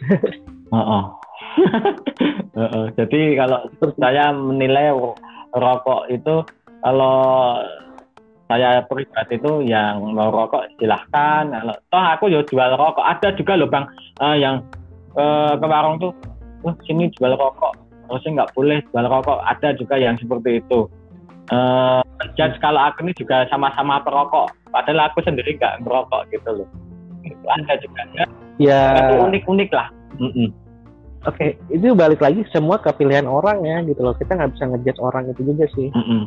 Oh, oh. uh, jadi kalau saya menilai rokok itu kalau saya pribadi itu yang mau rokok silahkan. Kalau toh aku ya jual rokok. Ada juga loh bang uh, yang uh, ke warung tuh uh, sini jual rokok. Harusnya nggak boleh jual rokok. Ada juga yang seperti itu uh, judge kalau aku ini juga sama-sama perokok. Padahal aku sendiri nggak merokok gitu loh. Itu ada juga ya, ya. unik-unik lah. Mm -mm. oke okay. itu balik lagi semua ke pilihan orang ya gitu loh. Kita nggak bisa ngejudge orang itu juga sih. Mm -mm.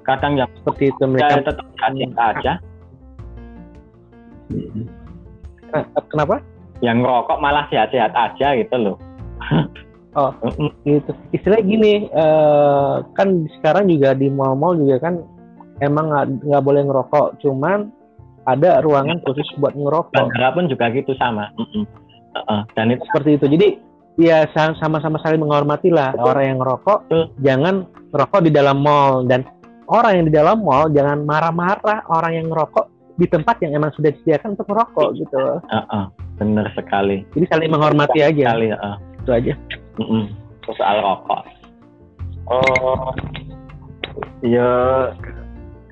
kadang yang seperti itu mereka. tetap kasih aja. Kenapa? Yang ngerokok malah sehat-sehat aja gitu loh Oh, gitu. Istilahnya gini, uh, kan sekarang juga di mall-mall juga kan emang nggak boleh ngerokok, cuman ada ruangan khusus buat ngerokok. Bandara pun juga gitu sama. Uh -uh. Uh -uh. Dan itu seperti itu. Jadi ya sama-sama saling menghormati lah orang yang ngerokok, uh. jangan ngerokok di dalam mall dan orang yang di dalam mall jangan marah-marah orang yang ngerokok di tempat yang emang sudah disediakan untuk ngerokok gitu. Uh -uh. Bener sekali. Jadi saling menghormati aja. Sekali, uh. Itu aja. Mm -mm. soal rokok. Oh, ya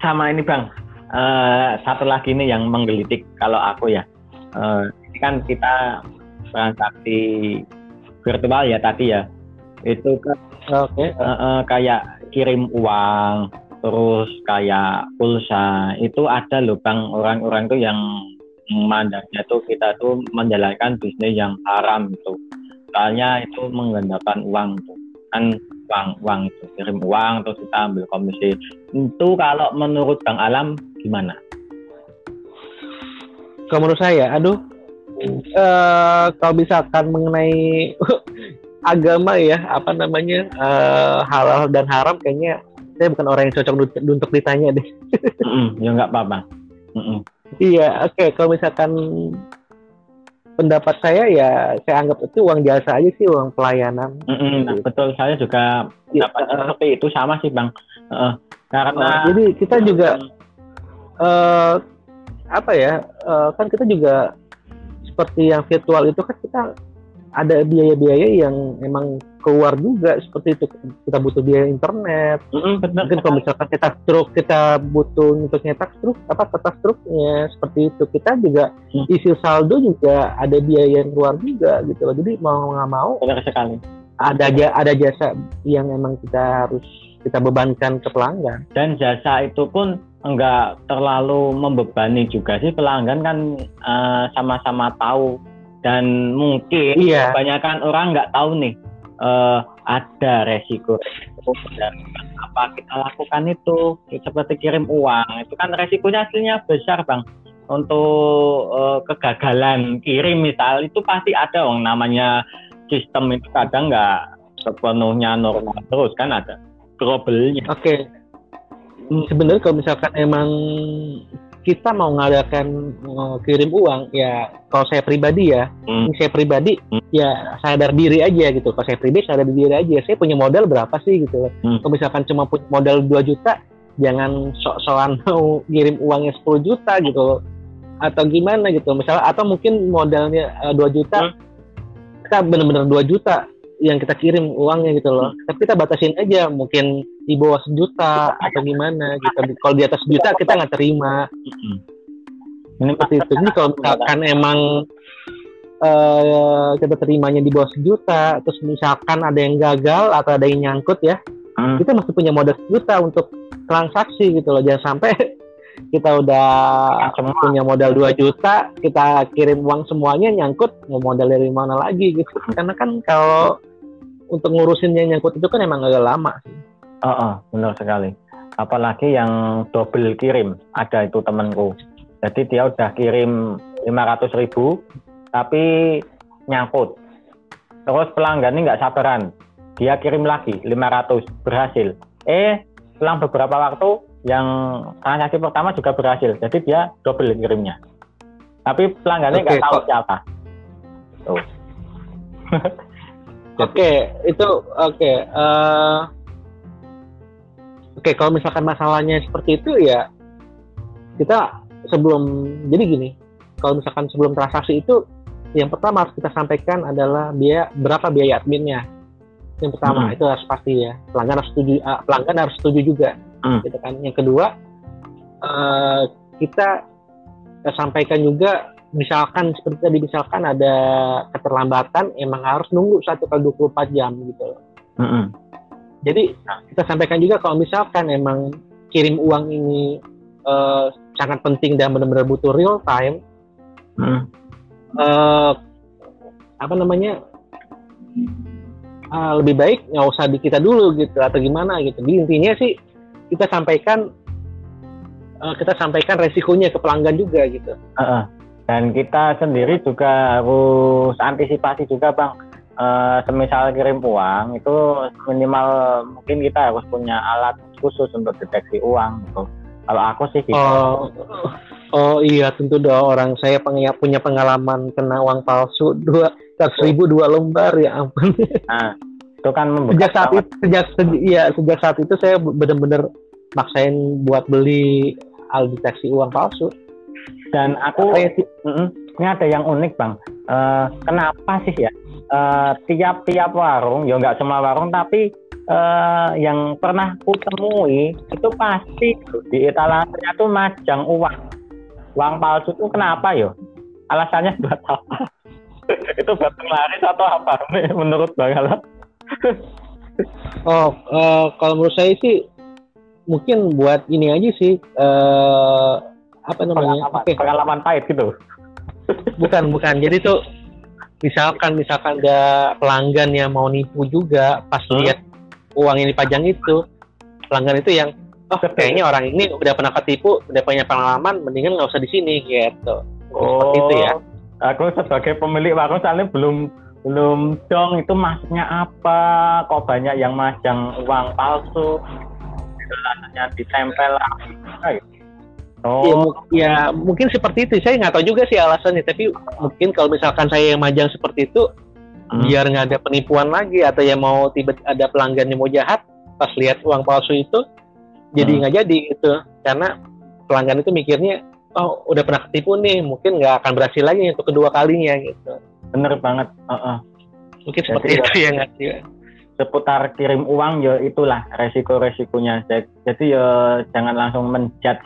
sama ini bang. Uh, satu lagi nih yang menggelitik kalau aku ya. Uh, ini kan kita transaksi virtual ya tadi ya. Itu kan okay. uh, uh, kayak kirim uang, terus kayak pulsa. Itu ada loh bang orang-orang tuh yang memandangnya tuh kita tuh menjalankan bisnis yang haram itu soalnya itu menggandakan uang tuh kan uang uang itu kirim uang terus kita ambil komisi itu kalau menurut bang Alam gimana? Kalau menurut saya, aduh, uh, kalau misalkan mengenai agama ya, apa namanya uh, halal dan haram, kayaknya saya bukan orang yang cocok untuk ditanya deh. mm -mm, ya nggak apa-apa. Mm -mm. Iya, oke. Okay. Kalau misalkan pendapat saya ya saya anggap itu uang jasa aja sih uang pelayanan. Mm-hmm, nah, betul. Saya juga ya, uh, seperti itu sama sih bang. Uh, karena uh, jadi kita juga uh, apa ya uh, kan kita juga seperti yang virtual itu kan kita ada biaya-biaya yang memang keluar juga seperti itu. Kita butuh biaya internet. Bener. mungkin kalau misalkan kita struk kita butuh untuk nyetak struk apa kertas struknya seperti itu. Kita juga Hmm. isi saldo juga ada biaya yang keluar juga gitu loh. Jadi mau nggak mau benar sekali. ada aja ada jasa yang emang kita harus kita bebankan ke pelanggan. Dan jasa itu pun enggak terlalu membebani juga sih. Pelanggan kan eh, sama-sama tahu dan mungkin iya. kebanyakan orang nggak tahu nih eh, ada resiko resiko dan apa kita lakukan itu. Seperti kirim uang itu kan resikonya aslinya besar bang. Untuk eh, kegagalan kirim misal itu pasti ada dong. Namanya sistem itu kadang nggak sepenuhnya normal terus kan ada trouble-nya. Oke. Hmm, Sebenarnya kalau misalkan emang kita mau ngadakan eh, kirim uang, ya kalau saya pribadi ya, Hmm. ini saya pribadi Hmm. ya sadar diri aja gitu. Kalau saya pribadi sadar diri aja. Saya punya modal berapa sih gitu. loh. Hmm. Kalau misalkan cuma punya modal 2 juta, jangan sok-sokan mau kirim uangnya 10 juta gitu. Atau gimana gitu. Misalnya atau mungkin modalnya eh, 2 juta, Hmm. kita benar-benar 2 juta yang kita kirim uangnya gitu loh. Tapi kita batasin aja mungkin di bawah sejuta atau gimana gitu. Kalau di atas sejuta kita nggak terima. Ini seperti itu. Jadi kalau misalkan emang eh, kita terimanya di bawah sejuta, terus misalkan ada yang gagal atau ada yang nyangkut ya, Hmm. kita masih punya modal sejuta untuk transaksi gitu loh. Jangan sampai kita udah Semua. punya modal 2 juta, kita kirim uang semuanya nyangkut, mau modal dari mana lagi gitu. Karena kan kalau untuk ngurusinnya nyangkut itu kan emang agak lama sih. Oh, oh, benar sekali. Apalagi yang double kirim, ada itu temanku. Jadi dia udah kirim 500 ribu, tapi nyangkut. Terus pelanggan ini nggak sabaran, dia kirim lagi 500, berhasil. Eh, selang beberapa waktu, yang transaksi pertama juga berhasil. Jadi dia double kirimnya. Tapi pelanggannya nggak Oke, tahu siapa. Tuh. Oke, itu oke. eh, Oke, kalau misalkan masalahnya seperti itu ya kita sebelum jadi gini, kalau misalkan sebelum transaksi itu yang pertama harus kita sampaikan adalah biaya berapa biaya adminnya. Yang pertama Hmm. itu harus pasti ya. Pelanggan harus setuju, ah, pelanggan harus setuju juga. Hmm. Gitu kan. Yang kedua eh, kita eh, sampaikan juga misalkan seperti tadi misalkan ada keterlambatan emang harus nunggu satu kali 24 jam gitu loh. Mm-mm. Jadi kita sampaikan juga kalau misalkan emang kirim uang ini eh, sangat penting dan benar-benar butuh real time, Mm. eh, apa namanya ah, lebih baik nggak usah di kita dulu gitu atau gimana gitu. Jadi intinya sih kita sampaikan eh, kita sampaikan resikonya ke pelanggan juga gitu. Heeh. Dan kita sendiri juga harus antisipasi juga bang. Eh, semisal kirim uang itu minimal mungkin kita harus punya alat khusus untuk deteksi uang gitu. Kalau aku sih gitu. Oh, oh iya tentu dong orang saya peng- punya pengalaman kena uang palsu dua ratus ribu dua lembar ya ampun. Nah, itu kan sejak saat banget. itu sejak se- iya sejak saat itu saya benar-benar maksain buat beli alat deteksi uang palsu. Dan aku sih Mm-mm. ini ada yang unik bang. Eh, kenapa sih ya eh, tiap-tiap warung, ya nggak semua warung, tapi eh, yang pernah ku temui itu pasti di etalasenya tuh majang uang, uang palsu itu kenapa yo? Alasannya buat apa? itu buat penglaris atau apa menurut bang Alam? oh eh, kalau menurut saya sih mungkin buat ini aja sih eh apa namanya? Pengalaman, Oke, pengalaman pahit gitu. bukan bukan. Jadi tuh misalkan misalkan ada pelanggan yang mau nipu juga pas Hmm. lihat uang yang dipajang itu pelanggan itu yang oh kayaknya orang ini udah pernah ketipu udah punya pengalaman mendingan nggak usah di sini gitu seperti itu ya Oh, Aku sebagai pemilik warung soalnya belum belum dong itu maksudnya apa? Kok banyak yang majang uang palsu? Rasanya ditempel lagi. Oh, Ya, ya mungkin seperti itu saya nggak tahu juga sih alasannya tapi mungkin kalau misalkan saya yang majang seperti itu Hmm. biar nggak ada penipuan lagi atau yang mau tiba ada pelanggan yang mau jahat pas lihat uang palsu itu jadi Hmm. nggak jadi gitu karena pelanggan itu mikirnya oh udah pernah ketipu nih mungkin nggak akan berhasil lagi untuk kedua kalinya gitu bener banget. Heeh. mungkin Jadi seperti ya- itu ya nggak sih seputar kirim uang ya itulah resiko-resikonya. Jadi ya jangan langsung menjudge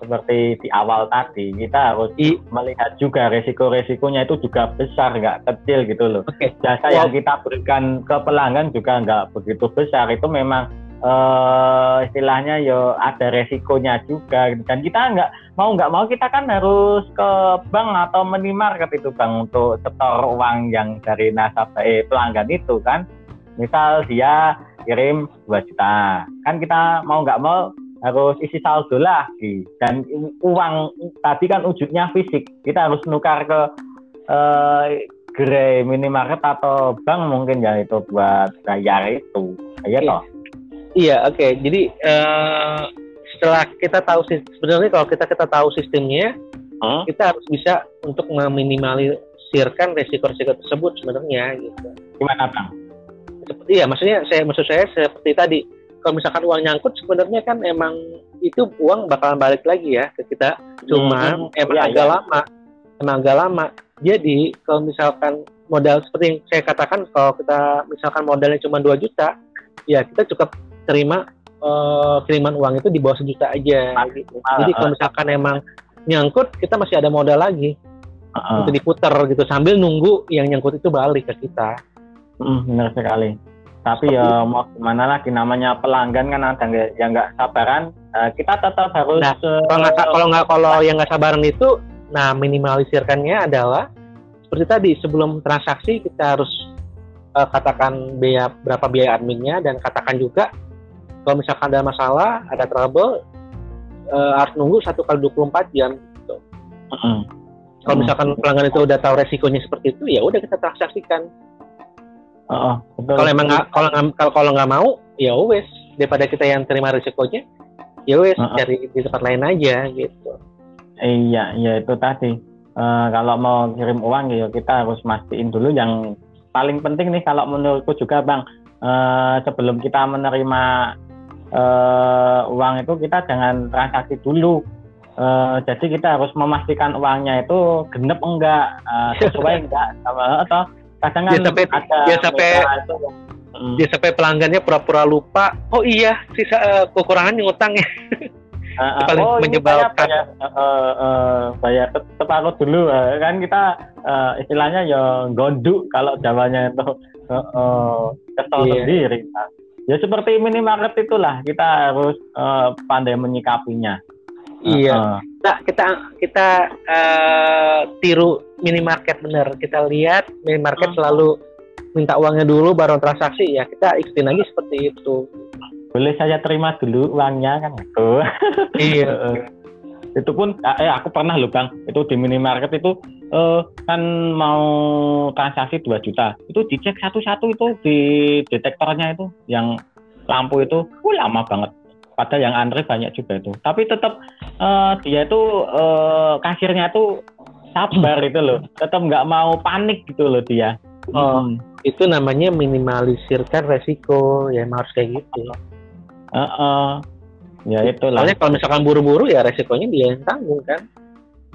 seperti di awal tadi. Kita harus I, melihat juga resiko-resikonya itu juga besar, nggak kecil gitu loh. Okay. Jasa wow. yang kita berikan ke pelanggan juga nggak begitu besar. Itu memang uh, istilahnya ya ada resikonya juga dan kita nggak mau nggak mau kita kan harus ke bank atau minimarket itu bang untuk setor uang yang dari nasabah eh, pelanggan itu kan misal dia kirim 2 juta kan kita mau nggak mau harus isi saldo lagi. Dan uang tadi kan wujudnya fisik. Kita harus nukar ke uh, gerai minimarket atau bank mungkin ya itu buat bayar itu. Ya toh? Iya oke. Okay. jadi uh, setelah kita tahu sebenarnya kalau kita kita tahu sistemnya hmm? kita harus bisa untuk meminimalisirkan resiko-resiko tersebut sebenarnya gitu. Gimana bang? Seperti ya maksudnya saya maksud saya seperti tadi kalau misalkan uang nyangkut sebenarnya kan emang itu uang bakalan balik lagi ya ke kita. Cuma hmm, emang ya, agak ya. lama emang agak lama. Jadi kalau misalkan modal seperti yang saya katakan kalau kita misalkan modalnya cuma 2 juta ya kita cukup terima uh, kiriman uang itu di bawah sejuta aja ah, gitu. ah, jadi kalau ah. misalkan emang nyangkut kita masih ada modal lagi. Uh, untuk diputar gitu sambil nunggu yang nyangkut itu balik ke kita. Hmm, benar sekali. Tapi Seperti ya mau gimana lagi namanya pelanggan kan ada yang nggak sabaran. Uh, kita tetap harus. Nah, kalau nggak kalau nggak kalau yang nggak sabaran itu, nah minimalisirkannya adalah seperti tadi sebelum transaksi kita harus uh, katakan biaya berapa biaya adminnya dan katakan juga kalau misalkan ada masalah, ada trouble, uh, harus nunggu satu kali 24 jam. Gitu. Mm -hmm. Kalau misalkan pelanggan itu udah tahu resikonya seperti itu, ya udah kita transaksikan Uh, kalau emang nggak kalau kalau kalau nggak mau ya wes. Daripada kita yang terima risikonya ya wes uh, uh. cari di tempat lain aja gitu. Iya iya itu tadi. Uh, kalau mau kirim uang ya kita harus mastiin dulu. Yang paling penting nih kalau menurutku juga bang uh, sebelum kita menerima uh, uang itu kita jangan transaksi dulu. Uh, jadi kita harus memastikan uangnya itu genep enggak, uh, sesuai enggak sama atau kadang kan dia sampai ada dia sampai itu, hmm. dia sampai pelanggannya pura-pura lupa oh iya sisa uh, kekurangan ngutangnya Uh, paling oh, menyebalkan. bayar, uh, uh, bayar separuh dulu. Uh, kan kita uh, istilahnya ya gonduk kalau jawabannya itu. Uh, uh, kesel yeah. sendiri. Nah, ya seperti minimarket itulah kita harus uh, pandai menyikapinya. Iya. Uh, kita kita kita uh, tiru minimarket bener. Kita lihat minimarket uh, selalu minta uangnya dulu baru transaksi ya. Kita ikutin lagi seperti itu. Boleh saya terima dulu uangnya kan itu. iya. itu pun eh aku pernah loh bang itu di minimarket itu uh, kan mau transaksi 2 juta itu dicek satu-satu itu di detektornya itu yang lampu itu uh, lama banget padahal yang antre banyak juga itu tapi tetap uh, dia itu uh, kasirnya itu sabar itu loh. Tetap nggak mau panik gitu loh dia. Oh hmm. itu namanya minimalisirkan resiko. Ya harus kayak gitu. Uh, uh, ya itu lah kalau misalkan buru-buru ya resikonya dia yang tanggung kan?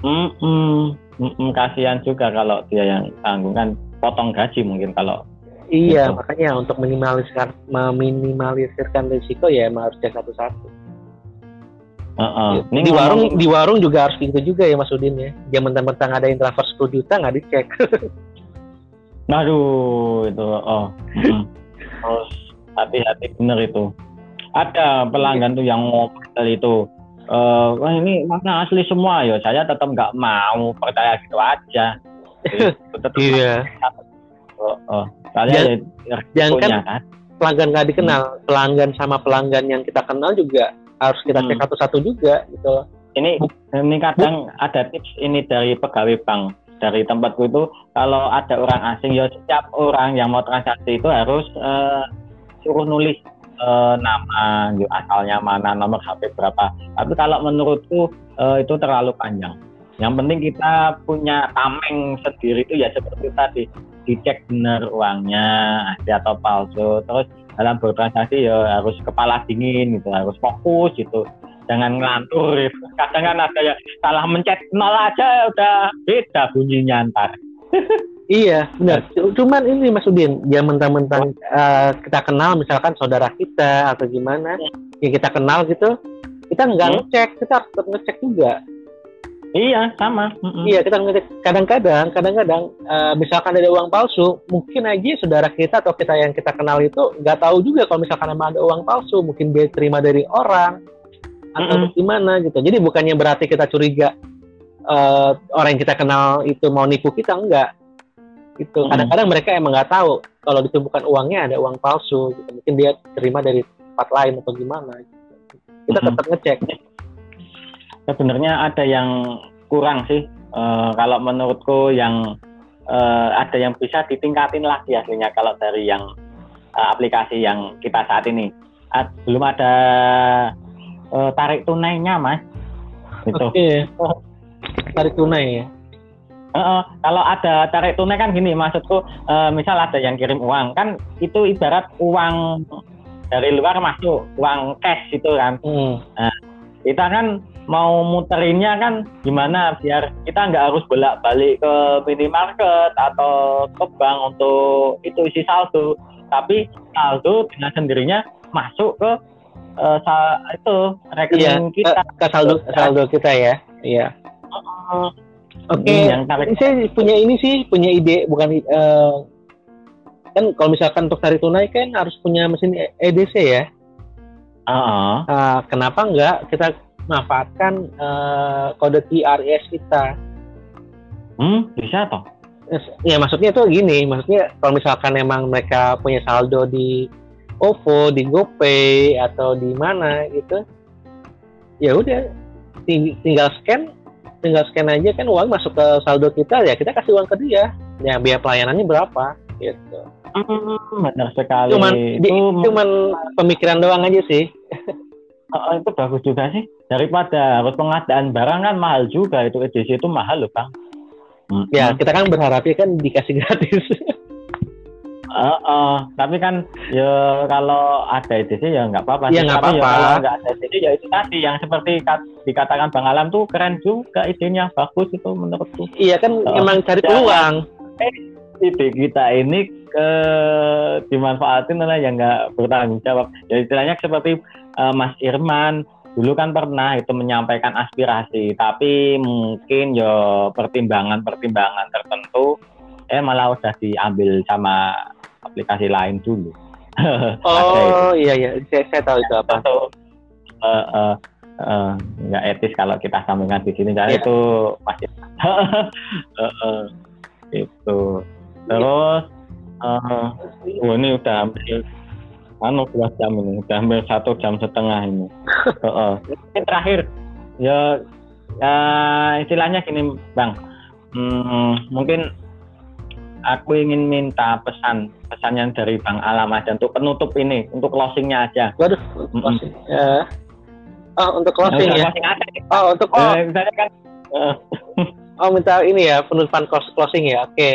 Mm -mm. Mm -mm, kasihan juga kalau dia yang tanggung kan? Potong gaji mungkin kalau Iya, gitu. makanya untuk minimalisir meminimalisirkan risiko ya emang harus satu-satu. Uh -uh. Di warung di warung juga harus gitu juga ya Mas Udin ya. Dia mentang-mentang ada yang transfer 10 juta nggak dicek. Aduh, itu oh. Harus hati-hati bener itu. Ada pelanggan tuh yang ngomel itu. Uh, wah ini makna asli semua ya. Saya tetap nggak mau percaya gitu aja. tetap iya. Oh, oh. Soalnya jangan kan, kan pelanggan nggak dikenal, hmm. pelanggan sama pelanggan yang kita kenal juga harus kita cek hmm. satu-satu juga gitu. Ini ini kadang ada tips ini dari pegawai bank dari tempatku itu kalau ada orang asing ya setiap orang yang mau transaksi itu harus uh, suruh nulis uh, nama asalnya mana nomor HP berapa tapi kalau menurutku uh, itu terlalu panjang yang penting kita punya tameng sendiri itu ya seperti tadi dicek benar uangnya asli atau palsu terus dalam bertransaksi ya harus kepala dingin gitu harus fokus gitu jangan ngelantur gitu. kadang kan ada yang salah mencet nol aja udah beda bunyinya ntar Iya, benar. Cuman ini Mas Udin, ya mentang-mentang uh, kita kenal misalkan saudara kita atau gimana, ya kita kenal gitu, kita nggak hmm? ngecek, kita harus tetap ngecek juga. Iya, sama. Mm-mm. Iya, kita ngecek. Kadang-kadang, kadang-kadang, uh, misalkan ada uang palsu, mungkin aja saudara kita atau kita yang kita kenal itu nggak tahu juga kalau misalkan emang ada uang palsu, mungkin dia terima dari orang atau mm -hmm. gimana gitu. Jadi bukannya berarti kita curiga uh, orang yang kita kenal itu mau nipu kita enggak itu kadang-kadang mereka emang nggak tahu kalau ditumpukan uangnya ada uang palsu gitu. mungkin dia terima dari tempat lain atau gimana gitu. kita tetap ngecek sebenarnya ada yang kurang sih uh, kalau menurutku yang uh, ada yang bisa ditingkatin lagi aslinya kalau dari yang uh, aplikasi yang kita saat ini. Uh, belum ada uh, tarik tunainya mas. Itu okay. tarik tunai ya? Uh, kalau ada tarik tunai kan gini maksudku uh, misal ada yang kirim uang kan itu ibarat uang dari luar masuk uang cash itu kan. Hmm. nah, kita kan mau muterinnya kan gimana biar kita nggak harus bolak balik ke minimarket atau ke bank untuk itu isi saldo tapi saldo dengan sendirinya masuk ke uh, itu rekening iya, kita ke, ke saldo saldo kita ya iya uh, Oke, okay. yang tarik. Saya punya ini sih, punya ide, bukan uh, kan kalau misalkan untuk tarik tunai kan harus punya mesin EDC ya. Uh -uh. Kenapa enggak kita manfaatkan uh, kode TRS kita? Hmm, bisa toh? Ya maksudnya itu gini, maksudnya kalau misalkan emang mereka punya saldo di OVO, di GoPay atau di mana gitu, ya udah tinggal scan tinggal scan aja kan uang masuk ke saldo kita ya kita kasih uang ke dia ya biaya pelayanannya berapa gitu hmm, benar sekali. Cuman itu... di, cuman pemikiran doang aja sih. Oh, itu bagus juga sih. Daripada harus pengadaan barang kan mahal juga. Itu edisi itu mahal loh bang. Hmm. ya kita kan berharapnya kan dikasih gratis. Uh, uh, tapi kan ya kalau ada edisi ya nggak apa-apa. Iya nggak apa-apa. Ya, kalau nggak ada edisi ya itu tadi. Yang seperti kat, dikatakan Bang Alam tuh keren juga idenya bagus itu menurutku. Iya kan uh, emang cari peluang. Eh, ide kita ini ke dimanfaatin lah yang nggak bertanggung jawab. Ya istilahnya seperti uh, Mas Irman dulu kan pernah itu menyampaikan aspirasi, tapi mungkin ya pertimbangan-pertimbangan tertentu eh malah udah diambil sama aplikasi lain dulu. oh iya iya, saya, saya tahu itu apa. Itu uh, uh, uh, nggak etis kalau kita sambungkan di sini karena yeah. itu pasti uh, uh, itu terus uh, oh, ini udah hampir anu dua jam ini udah hampir satu jam setengah ini uh, uh. terakhir ya uh, istilahnya gini bang hmm, mungkin aku ingin minta pesan pesan yang dari Bang Alam aja untuk penutup ini untuk closingnya aja. Waduh, closing. Mm -hmm. ya. Oh, untuk closing ya. Closing aja. Oh, untuk oh. Eh, kan uh. Oh, minta ini ya penutupan closing ya. Oke. Okay.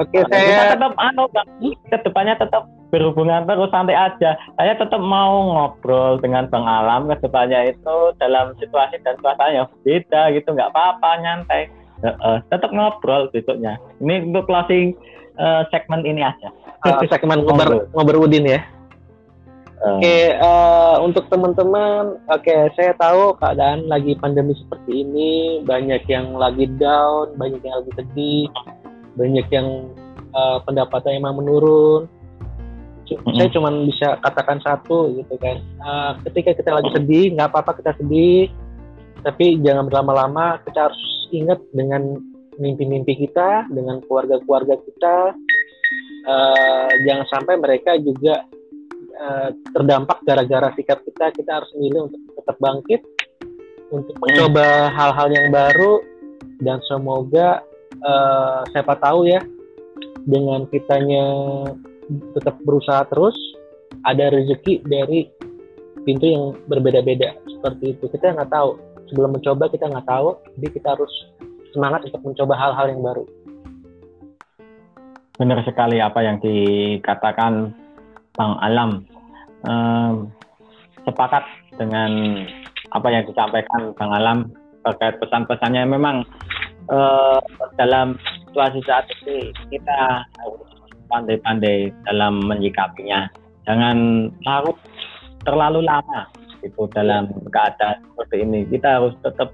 Oke, okay, nah, saya tetap anu Bang, ke depannya tetap berhubungan terus santai aja. Saya tetap mau ngobrol dengan Bang Alam ke depannya itu dalam situasi dan suasana yang beda gitu, nggak apa-apa nyantai uh, tetap ngobrol besoknya. Ini untuk closing uh, segmen ini aja. Uh, segmen ngobrol ngobrol Udin ya. Uh. Oke, okay, uh, untuk teman-teman, oke, okay, saya tahu keadaan lagi pandemi seperti ini, banyak yang lagi down, banyak yang lagi sedih, banyak yang uh, pendapatannya emang menurun. C mm -hmm. Saya cuma bisa katakan satu gitu kan, uh, ketika kita lagi sedih, nggak apa-apa kita sedih, tapi jangan berlama-lama, kita harus ingat dengan mimpi-mimpi kita, dengan keluarga-keluarga kita. Uh, jangan sampai mereka juga uh, terdampak gara-gara sikap kita. Kita harus milih untuk tetap bangkit, untuk mencoba hal-hal yang baru, dan semoga uh, siapa tahu ya, dengan kitanya tetap berusaha terus, ada rezeki dari pintu yang berbeda-beda seperti itu. Kita nggak tahu. Sebelum mencoba kita nggak tahu. Jadi kita harus semangat untuk mencoba hal-hal yang baru. Benar sekali apa yang dikatakan Bang Alam. Ehm, sepakat dengan apa yang disampaikan Bang Alam terkait pesan-pesannya. Memang eh, dalam situasi saat ini kita harus pandai-pandai dalam menyikapinya. Jangan larut terlalu lama itu dalam keadaan seperti ini. Kita harus tetap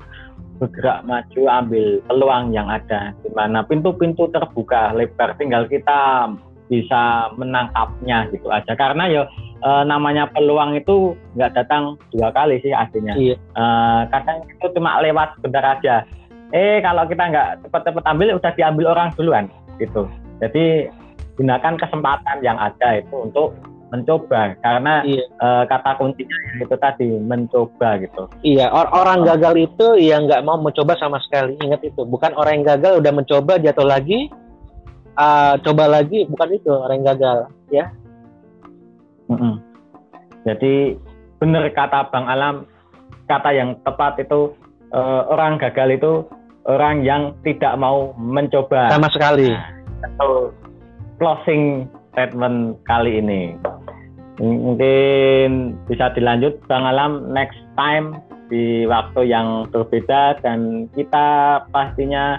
bergerak maju ambil peluang yang ada di mana pintu-pintu terbuka lebar tinggal kita bisa menangkapnya gitu aja karena ya e, namanya peluang itu nggak datang dua kali sih aslinya iya. e, kadang itu cuma lewat sebentar aja eh kalau kita nggak cepat-cepat ambil udah diambil orang duluan gitu jadi gunakan kesempatan yang ada itu untuk mencoba karena iya. uh, kata kuncinya itu tadi mencoba gitu. Iya, or orang gagal itu yang nggak mau mencoba sama sekali. Ingat itu, bukan orang yang gagal udah mencoba jatuh lagi, uh, coba lagi, bukan itu orang yang gagal, ya. Mm -hmm. Jadi benar kata Bang Alam, kata yang tepat itu uh, orang gagal itu orang yang tidak mau mencoba sama sekali. Nah, closing statement kali ini. Mungkin bisa dilanjut Bang Alam next time di waktu yang berbeda dan kita pastinya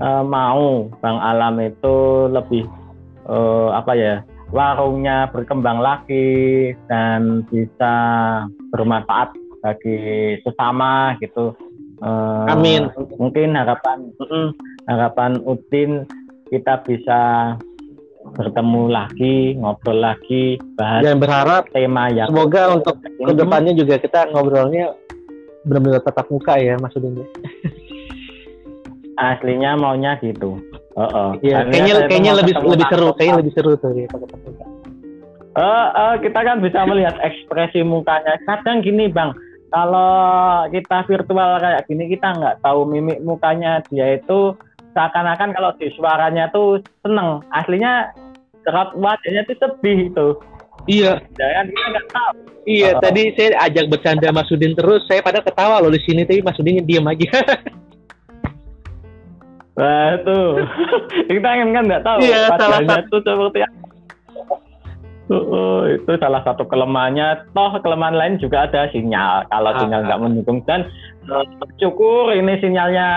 uh, mau Bang Alam itu lebih uh, apa ya warungnya berkembang lagi dan bisa bermanfaat bagi sesama gitu. Uh, Amin. Mungkin harapan harapan Udin kita bisa bertemu lagi, ngobrol lagi, bahas dan berharap tema yang semoga untuk ke depannya juga kita ngobrolnya benar-benar tetap muka ya maksudnya. Aslinya maunya gitu. Oh, oh. Ya, kayaknya kayaknya lebih lebih seru, kayaknya lebih seru tuh ya muka. Uh, uh, kita kan bisa melihat ekspresi mukanya. Kadang gini bang, kalau kita virtual kayak gini kita nggak tahu mimik mukanya dia itu seakan-akan kalau di suaranya tuh seneng. Aslinya serat wajahnya tuh sedih itu. Iya. Jangan kita nggak tahu. Iya oh. tadi saya ajak bercanda Mas Udin terus saya pada ketawa loh di sini tapi Mas Udin diam aja. Nah itu. Kita kan nggak tahu iya, salah satu. seperti apa Uh, itu salah satu kelemahannya. Toh kelemahan lain juga ada sinyal. Kalau ah, sinyal nggak mendukung dan uh, syukur ini sinyalnya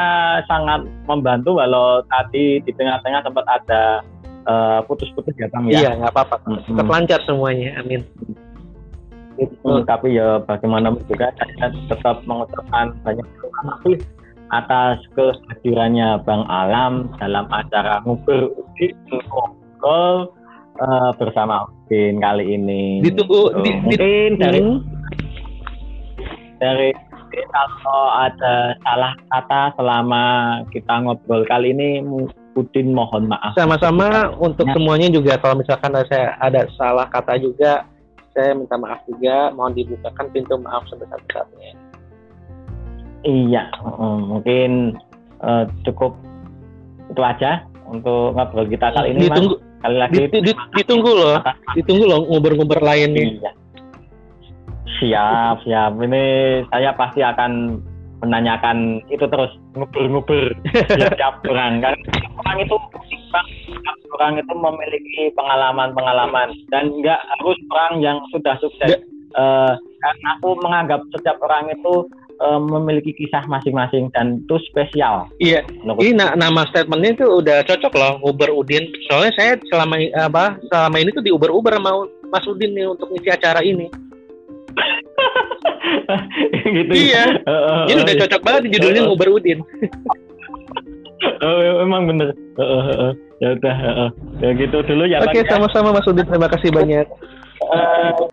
sangat membantu. Walau tadi di tengah-tengah sempat ada uh, putus-putus ya bang ya. Iya nggak apa-apa. Hmm. Tetap lancar semuanya. Amin. Itu, hmm. Tapi ya bagaimana juga saya tetap mengucapkan banyak terima kasih atas kehadirannya Bang Alam dalam acara nguber ngobrol uh, bersama Udin kali ini. Ditunggu so, di, mungkin di, dari hmm. dari kalau ada salah kata selama kita ngobrol kali ini Udin mohon maaf. Sama-sama untuk ya. semuanya juga kalau misalkan saya ada salah kata juga saya minta maaf juga mohon dibukakan pintu maaf sebesar-besarnya. Iya, mungkin uh, cukup itu aja untuk ngobrol kita kali ini. Ditunggu, Mas. Kali lagi di, di, ditunggu loh, ditunggu loh ngobrol-ngobrol lain nih. Iya. Siap, siap. Ini saya pasti akan menanyakan itu terus nguber-nguber siap orang kan orang itu orang itu memiliki pengalaman-pengalaman dan nggak harus orang yang sudah sukses. Uh, karena aku menganggap setiap orang itu uh, memiliki kisah masing-masing dan itu spesial. Iya. Ini na nama statementnya itu udah cocok loh Uber Udin. Soalnya saya selama apa selama ini tuh di Uber Uber mau Mas Udin nih untuk ngisi acara ini. gitu. Ya? Iya. Uh, ini udah cocok banget judulnya uh, Uber Udin. oh, emang bener. Uh, uh, uh. Ya udah, uh, uh. ya gitu dulu ya. Oke, okay, sama-sama Mas Udin. Terima kasih banyak. Uh,